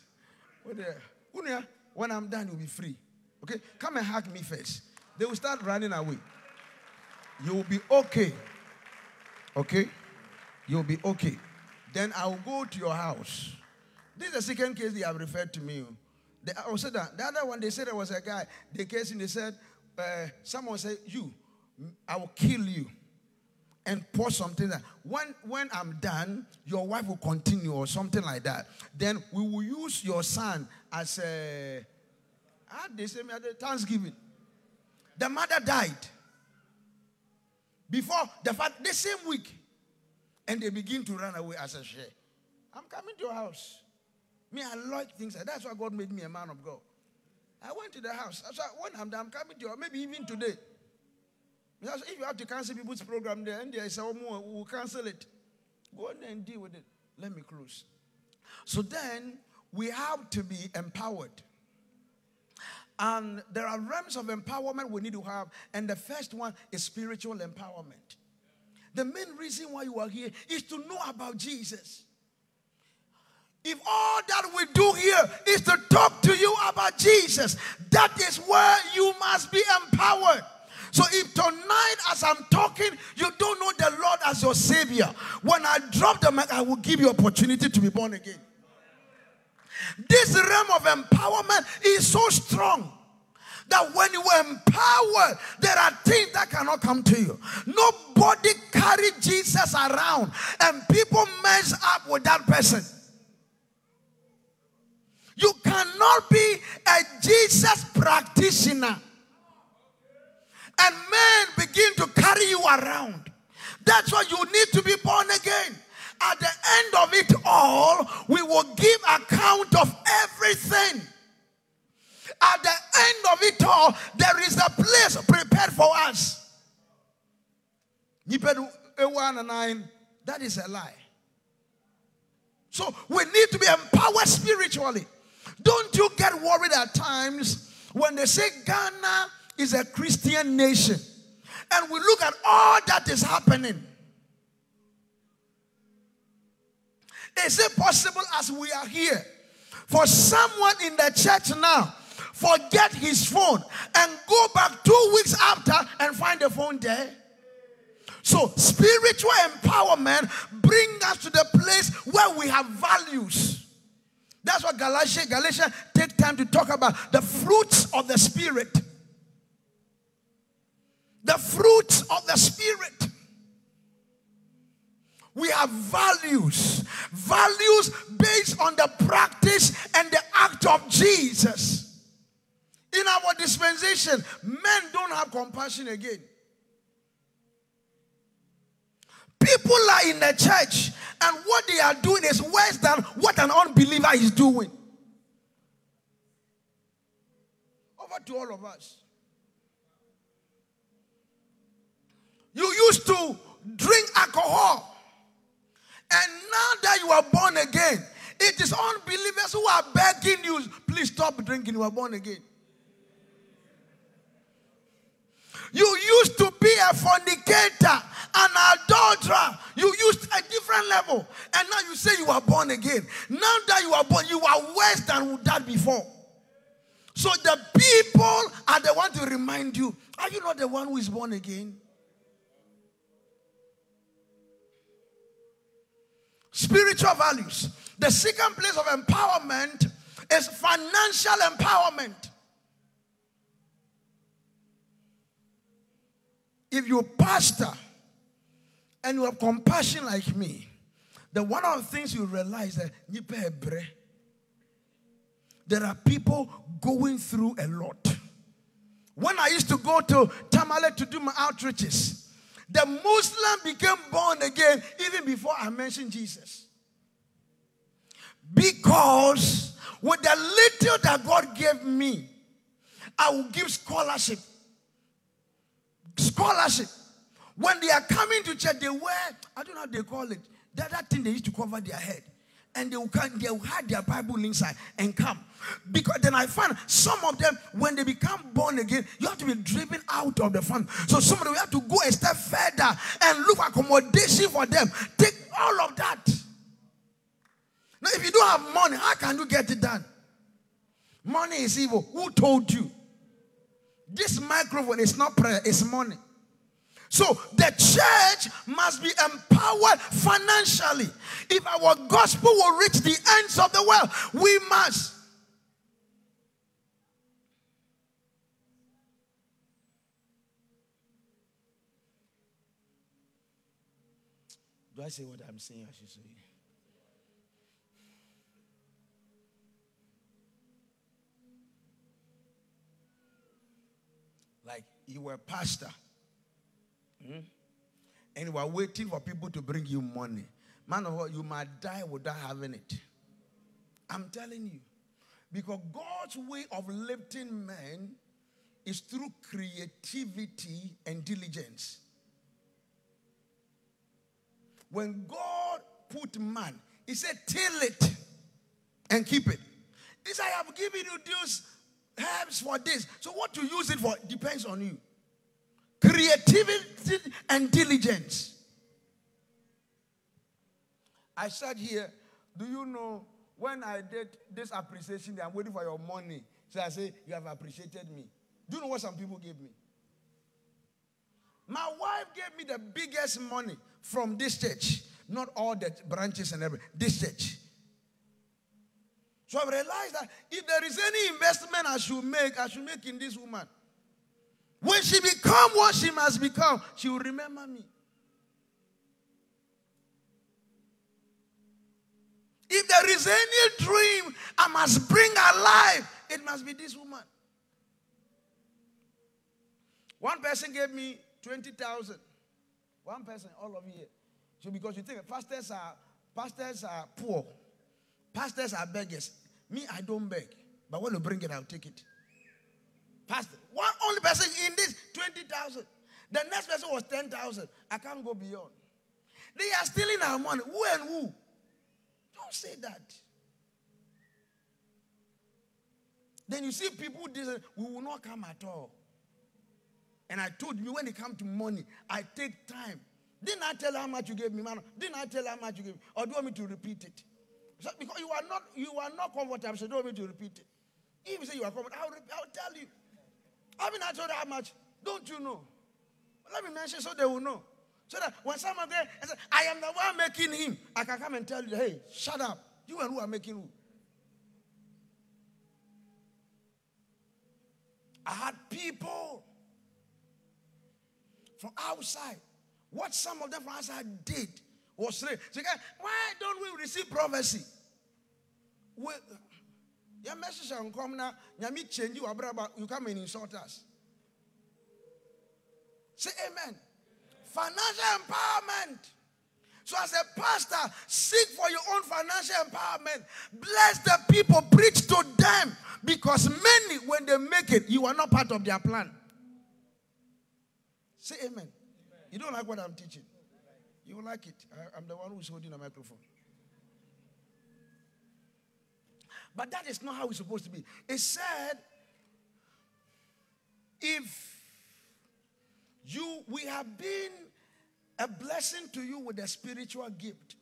When I'm done, you'll be free. Okay? Come and hug me first they will start running away. You will be okay. Okay? You'll be okay. Then I will go to your house. This is the second case they have referred to me. They also that. The other one, they said there was a guy. They case and they said, uh, someone said, You, I will kill you. And pour something that when when I'm done, your wife will continue or something like that. Then we will use your son as a how they say at the Thanksgiving. The mother died. Before the fact, the same week. And they begin to run away as a share. I'm coming to your house. Me, I like things. That's why God made me a man of God. I went to the house. So when I'm I'm coming to you, maybe even today. Because if you have to cancel people's program there, and there is more, we'll cancel it. Go on and deal with it. Let me close. So then we have to be empowered. And there are realms of empowerment we need to have. And the first one is spiritual empowerment. The main reason why you are here is to know about Jesus. If all that we do here is to talk to you about Jesus, that is where you must be empowered. So if tonight, as I'm talking, you don't know the Lord as your Savior, when I drop the mic, I will give you opportunity to be born again. This realm of empowerment is so strong that when you are empowered, there are things that cannot come to you. Nobody carry Jesus around and people mess up with that person. You cannot be a Jesus practitioner And men begin to carry you around. That's why you need to be born again. At the end of it all, we will give account of everything. At the end of it all, there is a place prepared for us. That is a lie. So we need to be empowered spiritually. Don't you get worried at times when they say Ghana is a Christian nation and we look at all that is happening. Is it possible as we are here for someone in the church now forget his phone and go back two weeks after and find the phone there? So spiritual empowerment bring us to the place where we have values. That's what Galatia, Galatia take time to talk about the fruits of the spirit. The fruits of the spirit. We have values. Values based on the practice and the act of Jesus. In our dispensation, men don't have compassion again. People are in the church, and what they are doing is worse than what an unbeliever is doing. Over to all of us. You used to drink alcohol. And now that you are born again, it is unbelievers who are begging you, please stop drinking, you are born again. You used to be a fornicator, an adulterer. You used a different level. And now you say you are born again. Now that you are born, you are worse than that before. So the people are the one to remind you, are you not the one who is born again? Spiritual values. The second place of empowerment is financial empowerment. If you pastor and you have compassion like me, then one of the things you realize that there are people going through a lot. When I used to go to Tamale to do my outreaches, the Muslim became born again even before I mentioned Jesus. Because with the little that God gave me, I will give scholarship. Scholarship. When they are coming to church, they wear, I don't know how they call it, that, that thing they used to cover their head and they will, come, they will hide their Bible inside and come. Because then I find some of them, when they become born again, you have to be driven out of the family. So somebody will have to go a step further and look accommodation for them. Take all of that. Now, if you don't have money, how can you get it done? Money is evil. Who told you? This microphone is not prayer, it's money. So the church must be empowered financially. If our gospel will reach the ends of the world, we must. Do I say what I'm saying? I should say. You were a pastor Hmm? And you were waiting for people to bring you money. Man of God, you might die without having it. I'm telling you. Because God's way of lifting men is through creativity and diligence. When God put man, He said, till it and keep it. He said, I have given you these herbs for this. So, what to use it for depends on you creativity and diligence. I said here, do you know when I did this appreciation, I'm waiting for your money. So I say, You have appreciated me. Do you know what some people gave me? My wife gave me the biggest money from this church, not all the branches and everything, this church. So I realized that if there is any investment I should make, I should make in this woman. When she become what she must become, she will remember me. If there is any dream I must bring alive, it must be this woman. One person gave me 20,000. One person, all of you. So because you think pastors are pastors are poor, pastors are beggars. Me, I don't beg. But when you bring it, I'll take it. Pastor, one only person in this 20,000. The next person was 10,000. I can't go beyond. They are stealing our money. Who and who? Don't say that. Then you see people, we will not come at all. And I told you when it comes to money, I take time. Didn't I tell how much you gave me, man? Didn't I tell how much you gave me? Or do you want me to repeat it? Because you are not you are not comfortable, so don't me to repeat it. If you say you are comfortable, I'll, I'll tell you. I mean, I told you how much. Don't you know? Let me mention so they will know. So that when someone there and say, I am the one making him, I can come and tell you, hey, shut up. You and who are making who? I had people from outside. What some of them from outside did was why don't we receive prophecy? Your message will come now. Nyami change you, you come and insult us. Say amen. Financial empowerment. So, as a pastor, seek for your own financial empowerment. Bless the people, preach to them. Because many, when they make it, you are not part of their plan. Say amen. amen. You don't like what I'm teaching. You will like it. I, I'm the one who's holding the microphone. But that is not how it's supposed to be. It said, if you we have been a blessing to you with a spiritual gift,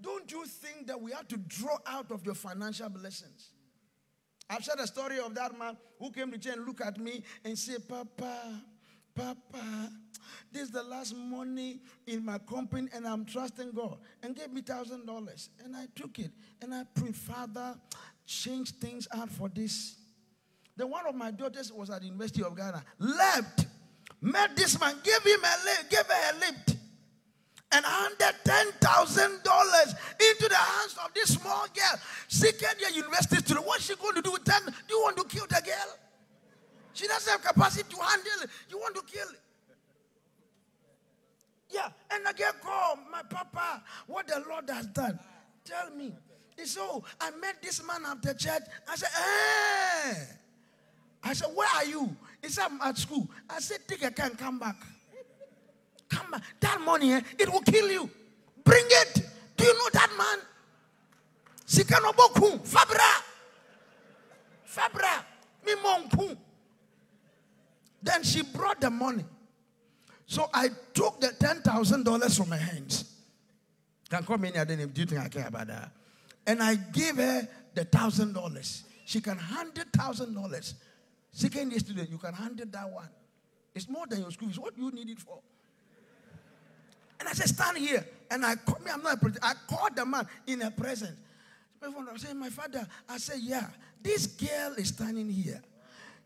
don't you think that we have to draw out of your financial blessings? I've said a story of that man who came to church and look at me and say, Papa, Papa, this is the last money in my company and I'm trusting God. And gave me thousand dollars. And I took it. And I prayed, Father, change things out for this. Then one of my daughters was at the University of Ghana, left, met this man, gave him a lift, gave her a lift and handed ten thousand dollars into the hands of this small girl, second year university student. What's she going to do with ten? Do you want to kill the girl? She doesn't have capacity to handle Yeah, and girl called my papa. What the Lord has done? Tell me. Said, "Oh, I met this man after church." I said, hey. I said, "Where are you?" He said, "I'm at school." I said, "Take a can, come back." Come back. That money, eh, it will kill you. Bring it. Do you know that man? Sikanoboku. Fabra. Fabra. Mimonku. Then she brought the money. So I took the $10,000 from her hands. Can call me any other name. Do you think I care about that? And I gave her the $1,000. She can handle $1,000. Second year student, you can handle that one. It's more than your school fees. What you need it for? And I said, stand here. And I called me, I'm not. I called the man in a presence. I said, my father, I said, yeah, this girl is standing here.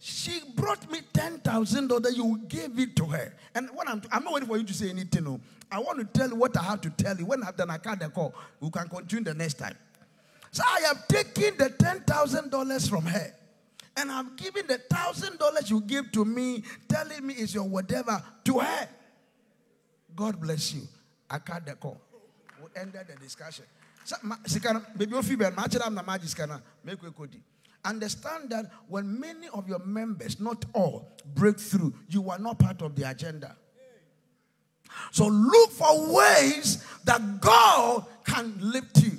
She brought me $10,000, you gave it to her. And what I'm, I'm not waiting for you to say anything. No. I want to tell you what I have to tell you. When I've done, I can't call. We can continue the next time. So I have taken the $10,000 from her. And I'm giving the $1,000 you give to me, telling me it's your whatever, to her. God bless you. I the call. We ended the discussion. Understand that when many of your members, not all, break through, you are not part of the agenda. So look for ways that God can lift you.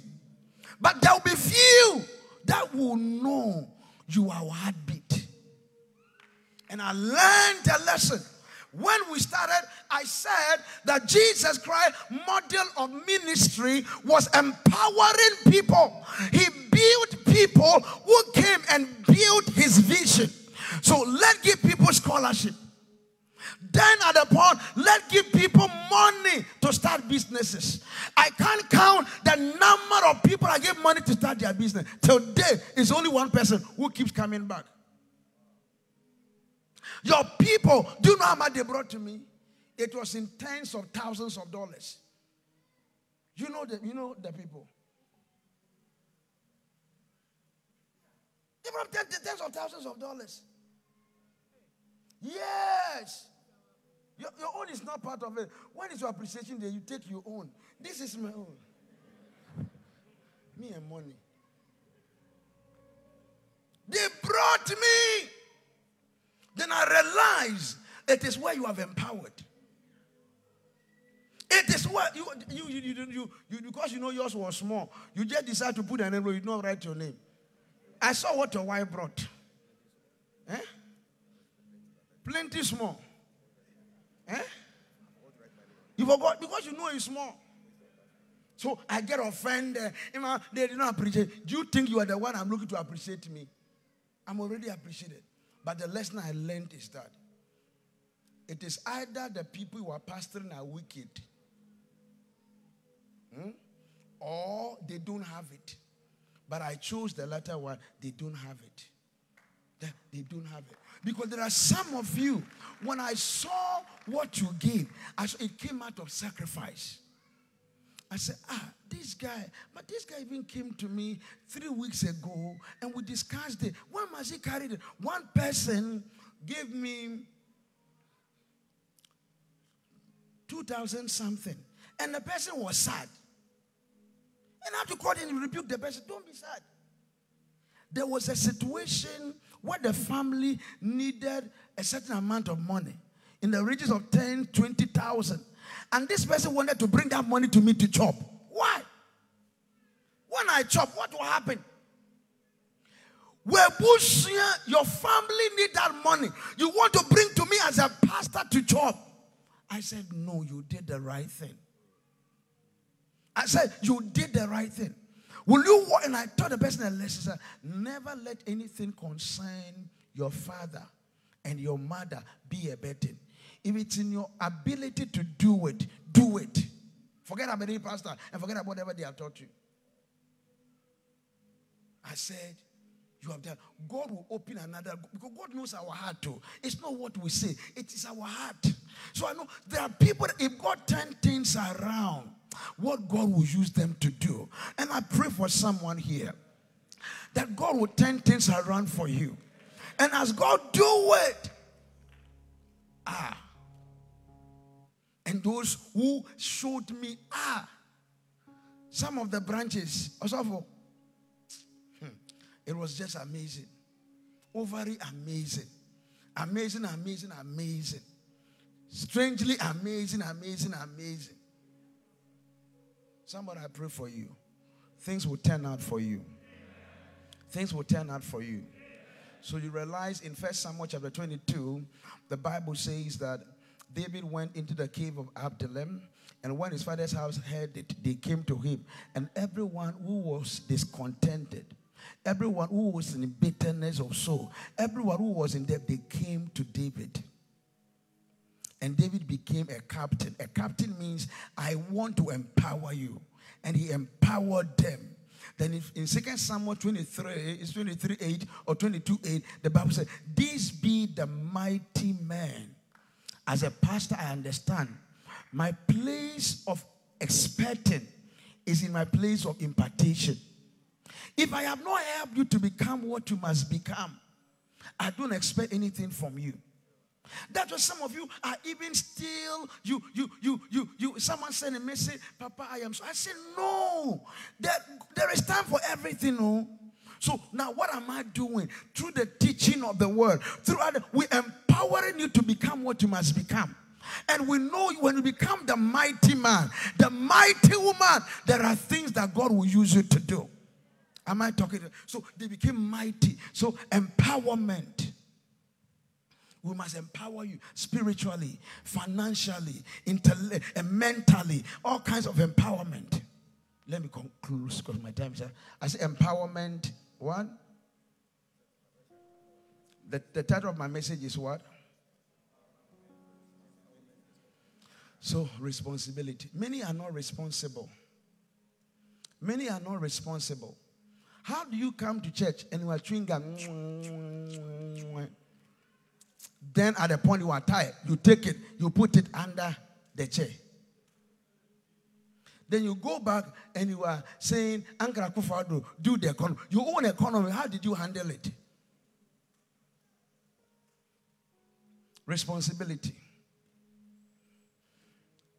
But there will be few that will know you are heartbeat. And I learned a lesson when we started, I said that Jesus Christ model of ministry was empowering people. He built people who came and built his vision. So let's give people scholarship. Then at the point, let's give people money to start businesses. I can't count the number of people I gave money to start their business. Today, it's only one person who keeps coming back. Your people, do you know how much they brought to me? It was in tens of thousands of dollars. You know the, you know the people. They brought tens, tens of thousands of dollars. Yes. Your, your own is not part of it. When is your appreciation day? You take your own. This is my own. Me and money. They brought me. Then I realized it is where you have empowered. It is what you you you you, you, you because you know yours was small. You just decide to put an envelope. you don't write your name. I saw what your wife brought. Eh? Plenty small. Eh? You forgot because you know it's small. So I get offended. They did not appreciate. Do you think you are the one I'm looking to appreciate me? I'm already appreciated. But the lesson I learned is that it is either the people who are pastoring are wicked hmm, or they don't have it. But I chose the latter one, they don't have it. They, don't have it. Because there are some of you, when I saw what you gave, I saw it came out of sacrifice. I said, ah, this guy, but this guy even came to me three weeks ago and we discussed it. Why must he carry it? One person gave me 2,000 something and the person was sad. And call him and rebuke the person. Don't be sad. There was a situation where the family needed a certain amount of money in the regions of 10, 20,000. And this person wanted to bring that money to me to chop. Why? When I chop, what will happen? Where your family need that money. You want to bring to me as a pastor to chop. I said, No, you did the right thing. I said, You did the right thing. Will you walk? And I told the person a lesson, said, never let anything concern your father and your mother be a burden. If it's in your ability to do it, do it. Forget about any pastor and forget about whatever they have taught you. I said, you have done. God will open another because God knows our heart too. It's not what we say, it is our heart. So I know there are people, if God turn things around, what God will use them to do. And I pray for someone here that God will turn things around for you. And as God do it, ah, and those who showed me, ah, some of the branches, also, hmm, it was just amazing. Overly amazing. Amazing, amazing, amazing. Strangely amazing, amazing, amazing. Somebody, I pray for you. Things will turn out for you. Things will turn out for you. So you realize in First Samuel chapter 22, the Bible says that David went into the cave of Adullam, and when his father's house heard it, they came to him. And everyone who was discontented, everyone who was in bitterness of soul, everyone who was in debt, they came to David. And David became a captain. A captain means I want to empower you. And he empowered them. Then if in 2 Samuel 23, it's 23 8 or 22 8, the Bible says, This be the mighty man. As a pastor, I understand. My place of expecting is in my place of impartation. If I have not helped you to become what you must become, I don't expect anything from you. That's why some of you are even still, you, you, you, you, you, someone sent a message, Papa, I am so. I said, no, there, there is time for everything, no. So now what am I doing? Through the teaching of the word, through other, we empowering you to become what you must become. And we know when you become the mighty man, the mighty woman, there are things that God will use you to do. Am I talking? So they became mighty. So empowerment. We must empower you spiritually, financially, intellect, and mentally, all kinds of empowerment. Let me conclude because my time is up. I say empowerment. One. The, the title of my message is what? So, responsibility. Many are not responsible. Many are not responsible. How do you come to church and you are chewing gum? Then at the point you are tired, you take it, you put it under the chair. Then you go back and you are saying, Nana Akufo-Addo, do the economy. Your own economy, how did you handle it? Responsibility.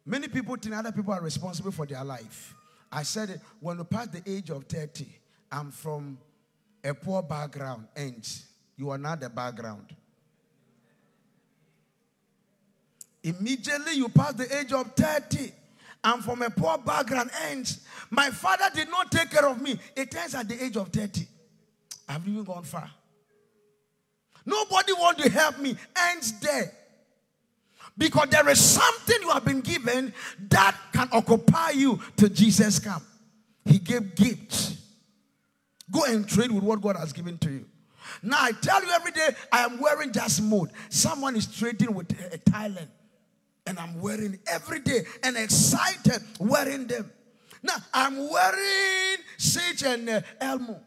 Many people think other people are responsible for their life. I said it when you pass the age of 30, I'm from a poor background, and you are not the background. Immediately you pass the age of 30, I'm from a poor background, and my father did not take care of me. It ends at the age of 30. I've even gone far. Nobody want to help me. Ends there. Because there is something you have been given that can occupy you till Jesus come. He gave gifts. Go and trade with what God has given to you. Now I tell you every day, I am wearing just mode. Someone is trading with a, a Thailand, and I'm wearing every day and excited wearing them. Now I'm wearing Sage and uh, Elmo.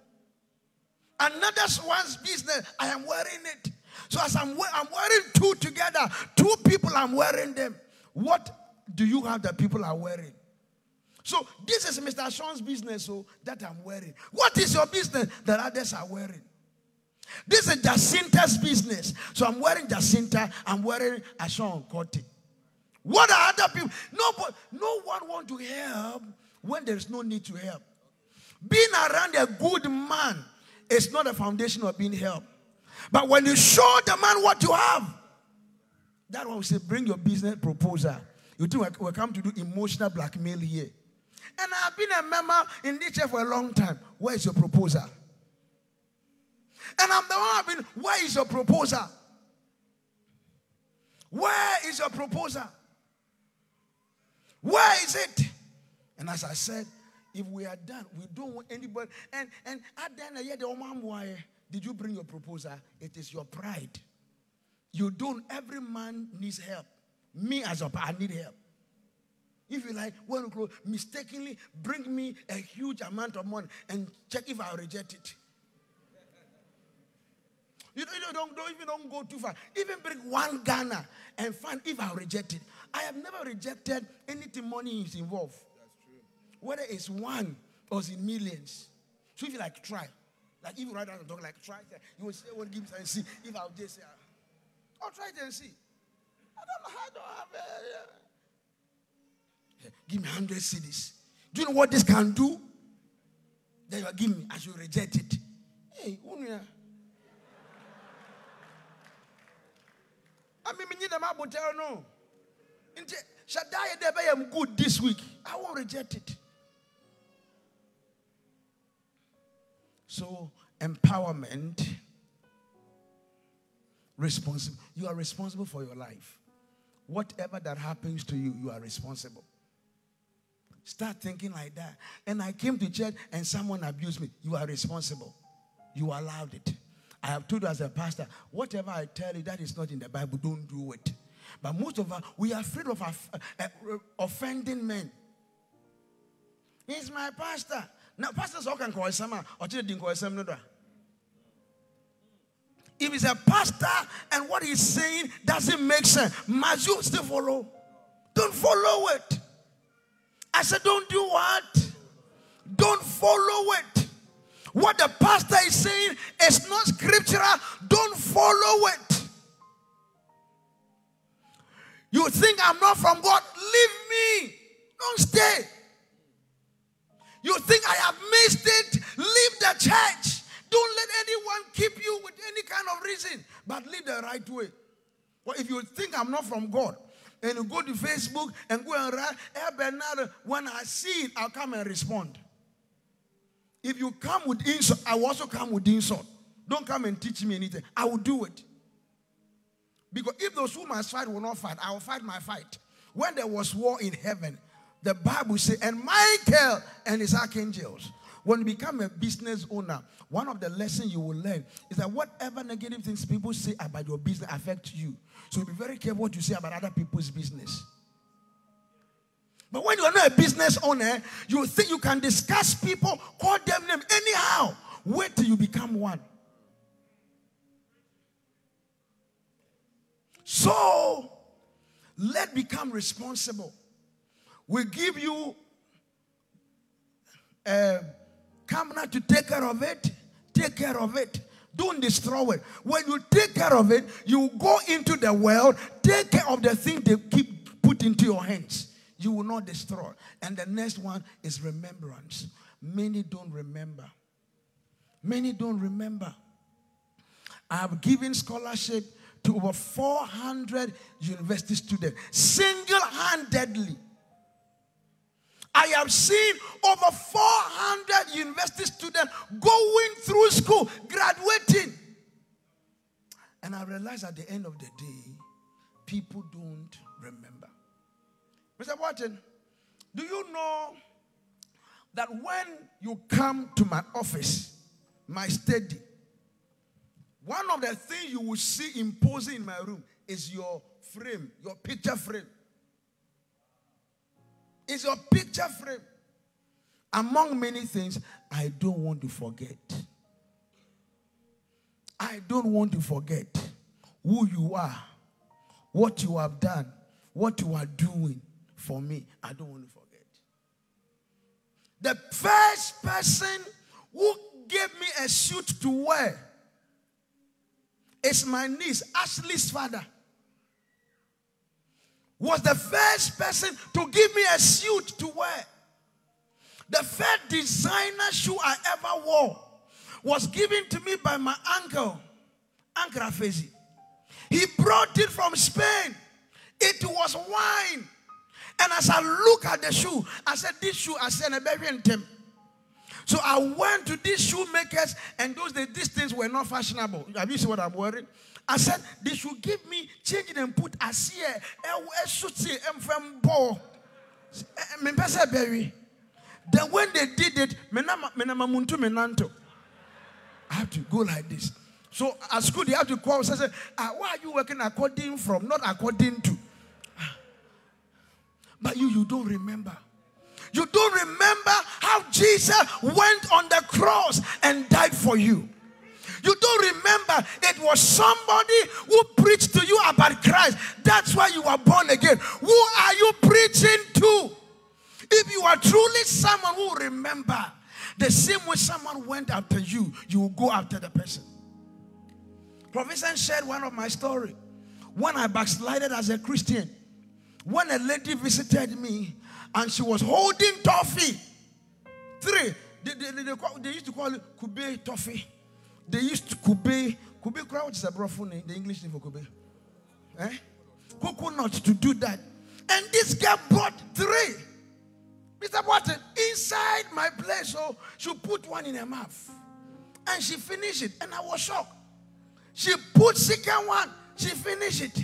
Another one's business, I am wearing it. So as I'm, I'm wearing two together, two people, I'm wearing them. What do you have that people are wearing? So this is Mr. Sean's business so that I'm wearing. What is your business that others are wearing? This is Jacinta's business. So I'm wearing Jacinta, I'm wearing a Sean Cote. What are other people? No, no one want to help when there's no need to help. Being around a good man is not a foundation of being helped. But when you show the man what you have, that one we say, bring your business proposal. You think we come to do emotional blackmail here. And I've been a member in this church for a long time. Where is your proposal? And I'm the one I've been, where is your proposal? Where is your proposal? Where is it? And as I said, if we are done, we don't want anybody. And and at the end of the year, did you bring your proposal? It is your pride. You don't, every man needs help. Me as a I need help. If you like, when you mistakenly bring me a huge amount of money and check if I reject it. You don't, don't, even don't go too far. Even bring one Ghana and find if I reject it. I have never rejected anything money is involved. That's true. Whether it's one or it's in millions. So if you like, try. Like if you write down the talk, like try you will say, well, give me and see if I'll just say, ah. I'll try it and see. I don't know how to have it. Yeah. Give me 100 cedis. Do you know what this can do? Then you give me as you reject it. Hey, unia. I mean, you need tell no. Shaddai, I am good this week. I won't reject it. So, empowerment, responsible. You are responsible for your life. Whatever that happens to you, you are responsible. Start thinking like that. And I came to church and someone abused me. You are responsible. You allowed it. I have told you as a pastor, whatever I tell you that is not in the Bible, don't do it. But most of us, we are afraid of uh, uh, offending men. He's my pastor. Now, pastors all can call some or didn't call some If he's a pastor and what he's saying doesn't make sense, must you still follow? Don't follow it. I said, don't do what? Don't follow it. What the pastor is saying is not scriptural. Don't follow it. You think I'm not from God? Leave me. Don't stay. You think I have missed it? Leave the church. Don't let anyone keep you with any kind of reason, but live the right way. Well, if you think I'm not from God, and you go to Facebook and go and write, hey, Bernard, when I see it, I'll come and respond. If you come with insult, I will also come with insult. Don't come and teach me anything. I will do it. Because if those who must fight will not fight, I will fight my fight. When there was war in heaven, the Bible says, and Michael and his archangels. When you become a business owner, one of the lessons you will learn is that whatever negative things people say about your business affect you. So be very careful what you say about other people's business. But when you are not a business owner, you think you can discuss people, call them name anyhow. Wait till you become one. So let become responsible we give you um, a camera to take care of it. Take care of it. Don't destroy it. When you take care of it, you go into the world, take care of the thing they keep put into your hands. you will not destroy. And the next one is remembrance. Many don't remember. Many don't remember. I have given scholarship to over 400 university students single handedly. I have seen over 400 university students going through school, graduating. And I realized at the end of the day, people don't remember. Mr. Watson, do you know that when you come to my office, my study, one of the things you will see imposing in my room is your frame, your picture frame. It's your picture frame. Among many things, I don't want to forget. I don't want to forget who you are, what you have done, what you are doing for me. I don't want to forget. The first person who gave me a suit to wear is my niece, Ashley's father. Was the first person to give me a suit to wear. The first designer shoe I ever wore was given to me by my uncle, Uncle Afezi. He brought it from Spain. It was wine. And as I look at the shoe, I said, This shoe, I said, a baby Tim. So I went to these shoemakers, and those days, these things were not fashionable. Have you seen what I'm wearing? I said, They should give me, change and put a see a shoot from ball. Eh, eh, berry. Then when they did it, I have to go like this. So at school, they have to call and say, ah, Why are you working according from, not according to? Ah. But you, you don't remember. You don't remember how Jesus went on the cross and died for you. You don't remember it was somebody who preached to you about Christ. That's why you were born again. Who are you preaching to? If you are truly someone who remember the same way someone went after you, you will go after the person. Professor shared one of my story. When I backslided as a Christian, when a lady visited me and she was holding toffee, three, they, they, they, they used to call it kube toffee. They used to kube, kube crowd is a brothel name, the English name for kube. Eh? Coconut to do that. And this girl brought three. Mr. Watson, inside my place, so she put one in her mouth. And she finished it. And I was shocked. She put second one, she finished it.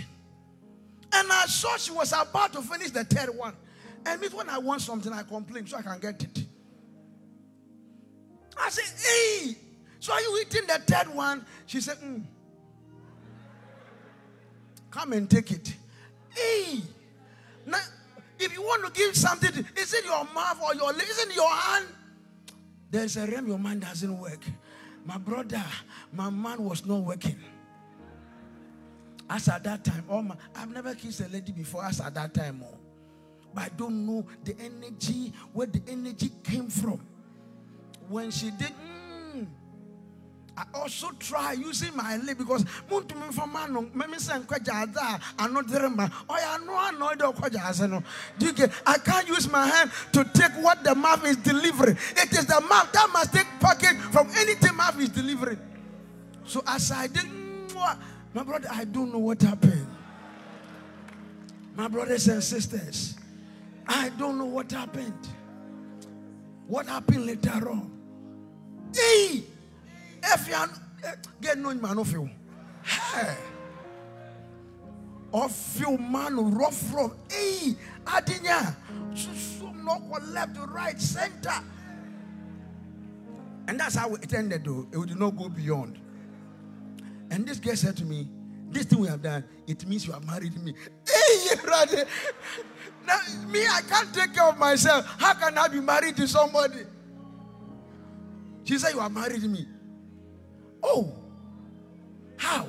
And I saw she was about to finish the third one. And me, when I want something, I complain so I can get it. I said, hey, so are you eating the third one? She said, mm. Come and take it. Hey, now, if you want to give something, is it your mouth or your? Is it your hand? There's a realm your mind doesn't work. My brother, my mind was not working. As at that time, oh my, I've never kissed a lady before. As at that time, oh, I don't know the energy where the energy came from. When she did, mm, I also try using my lip because do you get I can't use my hand to take what the mouth is delivering it is the mouth that must take pocket from anything mouth is delivering so as I did my brother, I don't know what happened. My brothers and sisters, I don't know what happened. What happened later on? Hey, if you get no man of you, hey, of you man rough from hey, adinya, so no left, right, center, and that's how it ended. Though it did not go beyond. And this girl said to me, This thing we have done, it means you have married me. Hey, [LAUGHS] brother. Now, me, I can't take care of myself. How can I be married to somebody? She said, You have married to me. Oh, how?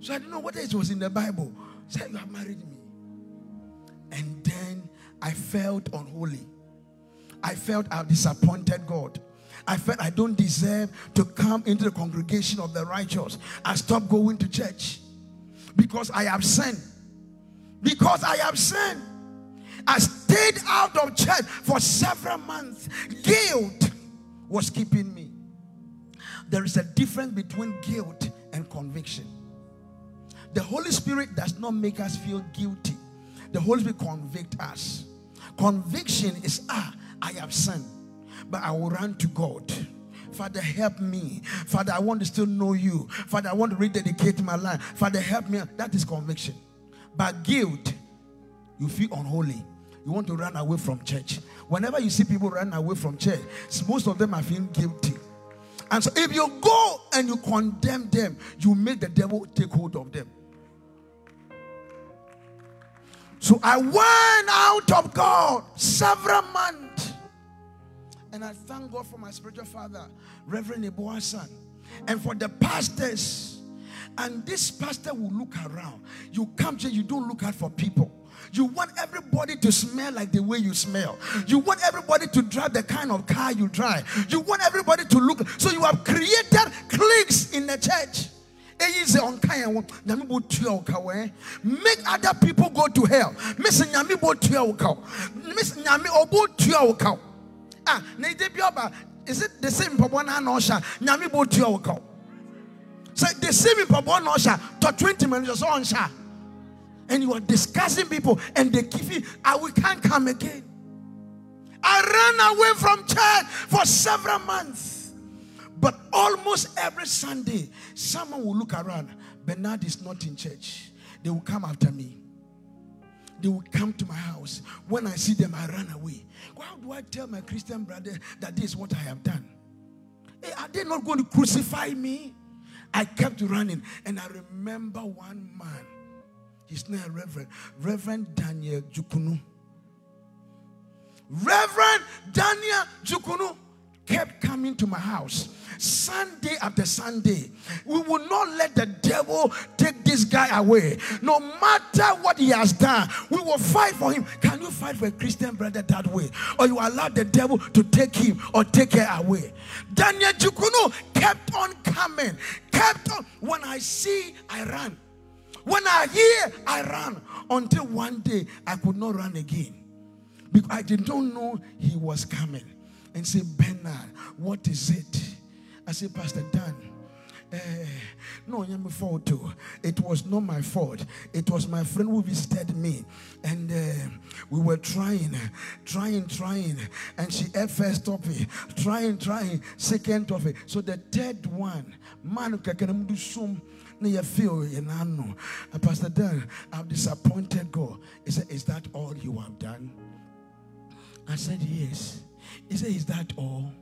So I don't know whether it was in the Bible. She said, You have married me. And then I felt unholy. I felt I've disappointed God. I felt I don't deserve to come into the congregation of the righteous. I stopped going to church because I have sinned. Because I have sinned. I stayed out of church for several months. Guilt was keeping me. There is a difference between guilt and conviction. The Holy Spirit does not make us feel guilty. The Holy Spirit convict us. Conviction is ah, I have sinned, but I will run to God. Father, help me. Father, I want to still know you. Father, I want to rededicate my life. Father, help me. That is conviction. But guilt, you feel unholy. You want to run away from church. Whenever you see people run away from church, most of them are feeling guilty. And so if you go and you condemn them, you make the devil take hold of them. So I went out of God several months. And I thank God for my spiritual father, Reverend Iboasan, and for the pastors. And this pastor will look around. You come here, you don't look out for people. You want everybody to smell like the way you smell. You want everybody to drive the kind of car you drive. You want everybody to look. So you have created cliques in the church. Make other people go to hell. Miss Nyami bo tua Miss Nyami obo tua Ah, Is it the same na osha? Nyami bo wo Say the same na osha. To 20 minutes on sha and you are discussing people and they keep you, ah, we can't come again. I ran away from church for several months. But almost every Sunday, someone will look around. Bernard is not in church. They will come after me. They will come to my house. When I see them, I run away. How do I tell my Christian brother that this is what I have done? Hey, are they not going to crucify me? I kept running. And I remember one man He's not a reverend. Reverend Daniel Jukunu. Reverend Daniel Jukunu kept coming to my house Sunday after Sunday. We will not let the devil take this guy away. No matter what he has done, we will fight for him. Can you fight for a Christian brother that way? Or you allow the devil to take him or take her away? Daniel Jukunu kept on coming, kept on. When I see, I run. When I hear, I run until one day I could not run again. Because I did not know he was coming. And say, Bernard, what is it? I said, Pastor Dan, uh, no, I'm fault too. It was not my fault. It was my friend who visited me, and uh, we were trying, trying, trying, and she had first topic, trying, trying, second topic. So the third one, man, can do some na you feel you know uh, pastor dan i'm disappointed god he said is that all you have done i said yes he said is that all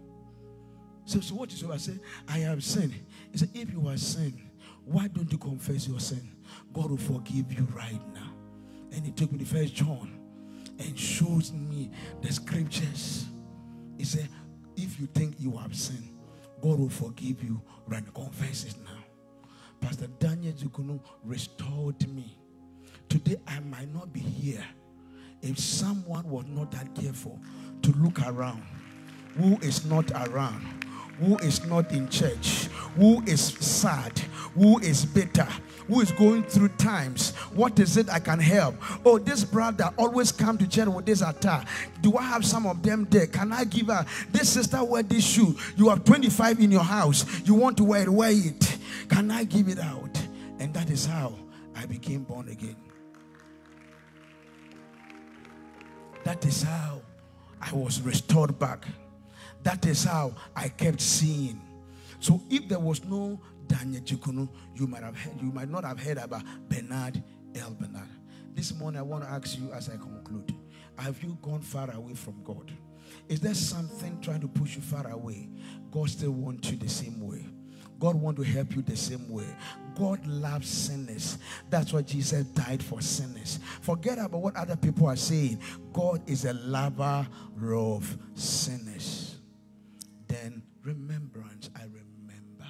so, so what is it? I said, I have sinned. He said, if you are sin, why don't you confess your sin? God will forgive you right now. And he took me to first John and shows me the scriptures. He said, if you think you have sinned, God will forgive you. Right, confess it now. Pastor Daniel Jukunu restored me. Today I might not be here if someone was not that careful to look around. Who is not around? Who is not in church? Who is sad? Who is bitter? Who is going through times? What is it I can help? Oh, this brother always come to church with this attire. Do I have some of them there? Can I give her? This sister wear this shoe. You have 25 in your house. You want to wear it, wear it. Can I give it out? And that is how I became born again. That is how I was restored back. That is how I kept seeing. So if there was no Daniel Jukunu, you might have heard, you might not have heard about Bernard Elbernard. This morning I want to ask you as I conclude. Have you gone far away from God? Is there something trying to push you far away? God still wants you the same way. God want to help you the same way. God loves sinners. That's why Jesus died for sinners. Forget about what other people are saying. God is a lover of sinners. Then remembrance, I remember.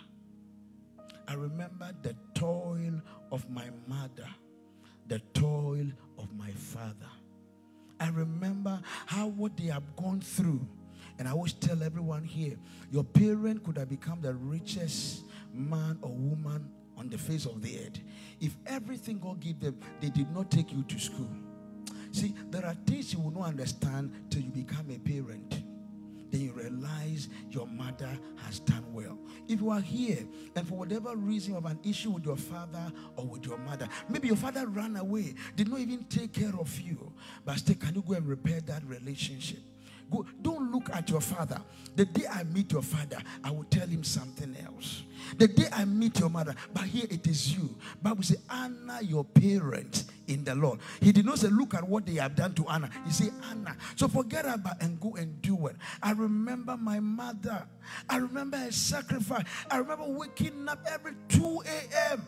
I remember the toil of my mother, the toil of my father. I remember how what they have gone through and I always tell everyone here your parent could have become the richest man or woman on the face of the earth if everything God gave them, they did not take you to school. See, there are things you will not understand till you become a parent. Then you realize your mother has done well. If you are here and for whatever reason you have an issue with your father or with your mother, maybe your father ran away, did not even take care of you, but still, can you go and repair that relationship? Go, don't look at your father. The day I meet your father, I will tell him something else. The day I meet your mother, but here it is you. Bible say, honor your parents in the Lord. He did not say, look at what they have done to Anna. He said, Anna. So forget about and go and do it. I remember my mother. I remember her sacrifice. I remember waking up every 2 a.m.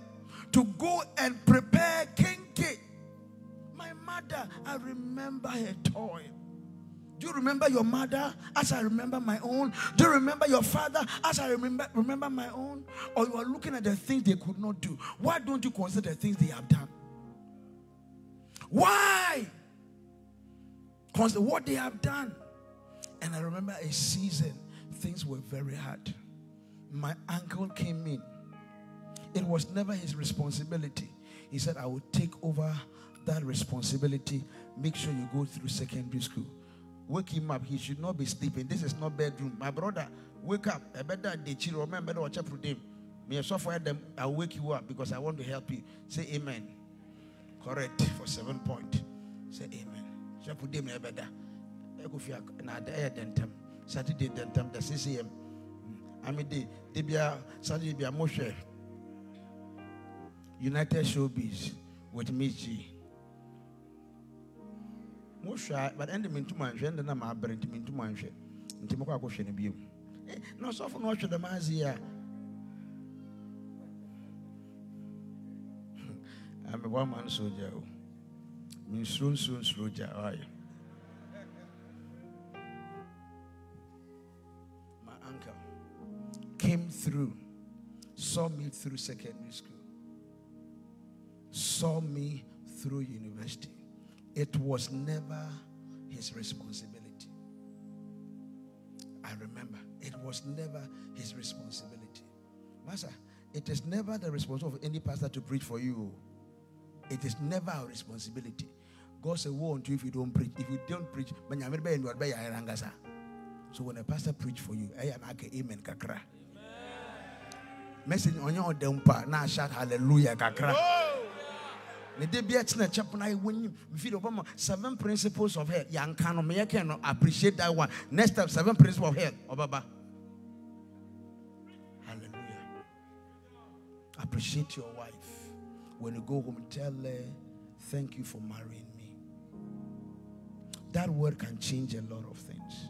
to go and prepare kenkey. My mother, I remember her toil. Do you remember your mother as I remember my own? Do you remember your father as I remember remember my own? Or you are looking at the things they could not do. Why don't you consider the things they have done? Why? Consider what they have done. And I remember a season, things were very hard. My uncle came in. It was never his responsibility. He said, I will take over that responsibility. Make sure you go through secondary school wake him up. He should not be sleeping. This is not bedroom. My brother, wake up. I better the children. Remember up for them. Me software them. I'll wake you up because I want to help you. Say amen. Correct for seven point. Say amen. Put them better. Saturday dentam the 6 a.m. Mm. I mean the they be Saturday be a Moshe. United Showbiz with Michi mohwɛ but ɛnde mentum anhwɛ ɛnde na maabere nti mentum anhwɛ nti mokɔ no bio na ɔsɔfo no ɔhwɛ dɛm ase a mebɔ ma no sogya o mensuro gya my uncle came through saw me through secondary school saw me through university it was never his responsibility. I remember, it was never his responsibility. Master, it is never the responsibility of any pastor to preach for you. It is never our responsibility. God said, Woe unto you if you don't preach. If you don't preach, so when a pastor preach for you, I am amen kakra. Message on your dempa, now shout hallelujah kakra ɔbɛma seven principles of health meyɛkɛ no appreciate that one. Next step seven principles of health ɔbɛba hallelujah. Appreciate your wife. When you go home tell her thank you for marrying me. That word can change a lot of things.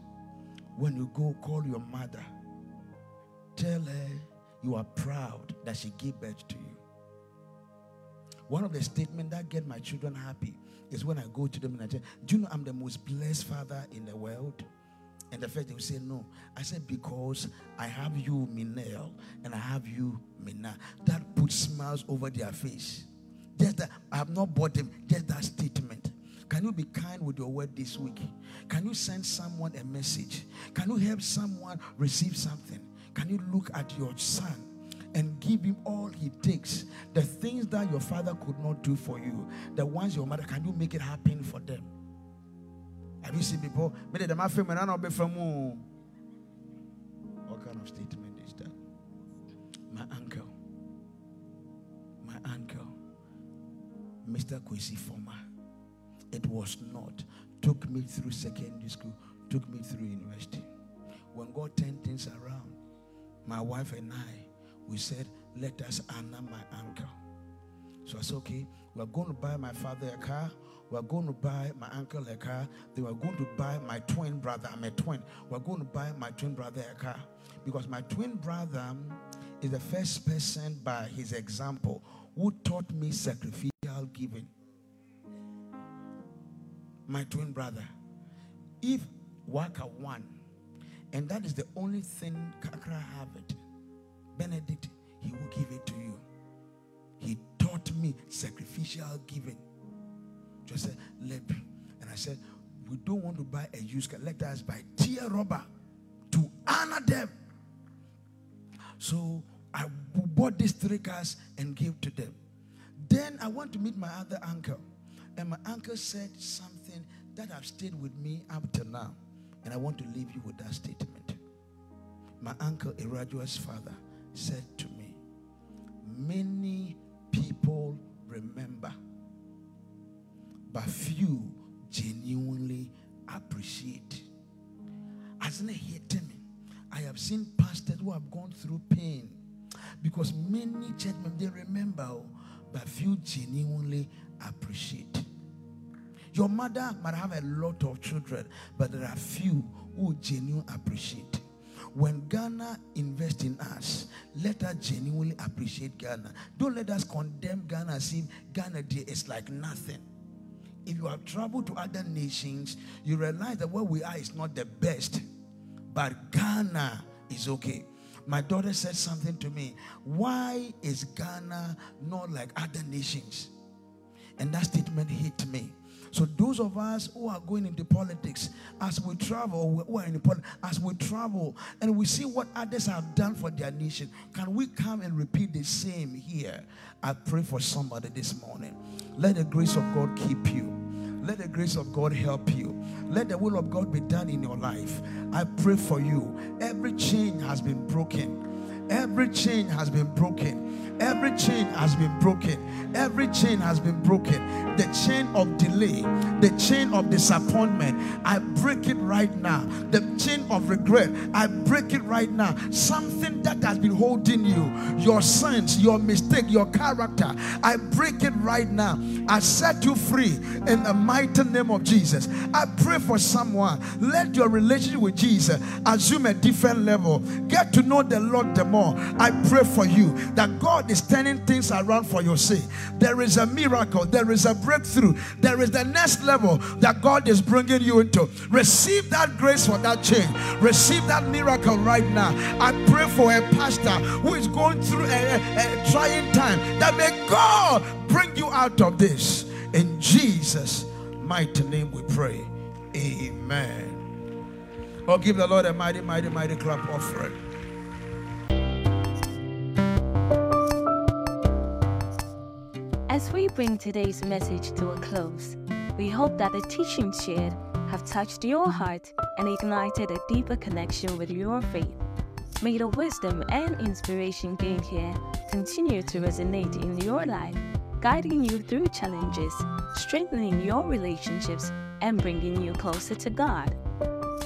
When you go call your mother. Tell her you are proud that she gave birth to you one of the statements that get my children happy is when I go to them and I say, Do you know I'm the most blessed father in the world? And the first they will say, No. I said, Because I have you, Minel, and I have you, Mina. That puts smiles over their face. Just that I have not bought them, just that statement. Can you be kind with your word this week? Can you send someone a message? Can you help someone receive something? Can you look at your son and give him all he takes. The things that your father could not do for you, the ones your mother, can you make it happen for them? Have you seen people? What kind of statement is that? My uncle, my uncle, Mr. Kwesi Former, it was not, took me through secondary school, took me through university. When God turned things around, my wife and I, we said, let us honor my uncle. So I said, okay, we're going to buy my father a car. We're going to buy my uncle a car. They were going to buy my twin brother. I'm a twin. We're going to buy my twin brother a car. Because my twin brother is the first person by his example who taught me sacrificial giving. My twin brother. If Waka won, and that is the only thing Kakra have it Benedict, he will give it to you. He taught me sacrificial giving. Just said, let. And I said, we don't want to buy a used car. Let us buy tear rubber to honor them. So I bought these three cars and gave to them. Then I went to meet my other uncle. And my uncle said something that have stayed with me up to now. And I want to leave you with that statement. My uncle, Irajua's father, said to me, Many people remember, but few genuinely appreciate. Hasn't it me? I have seen pastors who have gone through pain because many churchmen they remember, but few genuinely appreciate. Your mother might have a lot of children, but there are few who genuinely appreciate. When Ghana invests in us, let us genuinely appreciate Ghana. Don't let us condemn Ghana as if Ghana is like nothing. If you have traveled to other nations, you realize that where we are is not the best, but Ghana is okay. My daughter said something to me. Why is Ghana not like other nations? And that statement hit me. So those of us who are going into politics, as we travel, who are in politics, as we travel and we see what others have done for their nation, can we come and repeat the same here? I pray for somebody this morning. Let the grace of God keep you. Let the grace of God help you. Let the will of God be done in your life. I pray for you. Every chain has been broken. Every chain has been broken. Every chain has been broken. Every chain has been broken. The chain of delay, the chain of disappointment, I break it right now. The chain of regret, I break it right now. Something that has been holding you, your sins, your mistake, your character, I break it right now. I set you free in the mighty name of Jesus. I pray for someone. Let your relationship with Jesus assume a different level. Get to know the Lord the more. I pray for you that God is turning things around for your sake. There is a miracle, there is a breakthrough, there is the next level that God is bringing you into. Receive that grace for that change, receive that miracle right now. I pray for a pastor who is going through a, a, trying time that may God bring you out of this. In Jesus' mighty name we pray. Amen. Oh, give the Lord a mighty, mighty, mighty clap offering. As we bring today's message to a close, we hope that the teachings shared have touched your heart and ignited a deeper connection with your faith. May the wisdom and inspiration gained here continue to resonate in your life, guiding you through challenges, strengthening your relationships, and bringing you closer to God.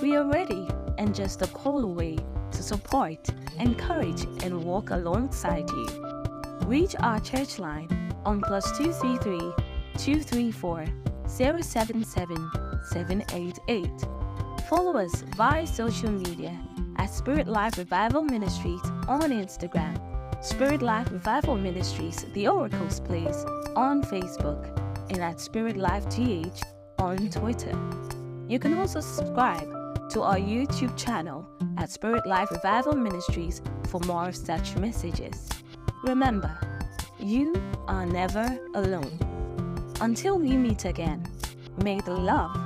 We are ready and just a call away to support, encourage, and walk alongside you. Reach our church line on plus 233 234 077 788. Follow us via social media at Spirit Life Revival Ministries on Instagram, Spirit Life Revival Ministries, The Oracles Place on Facebook, and at Spirit Life GH on Twitter. You can also subscribe to our YouTube channel at Spirit Life Revival Ministries for more of such messages. Remember, you are never alone. Until we meet again, may the love,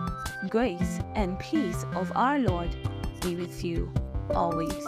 grace, and peace of our Lord be with you always.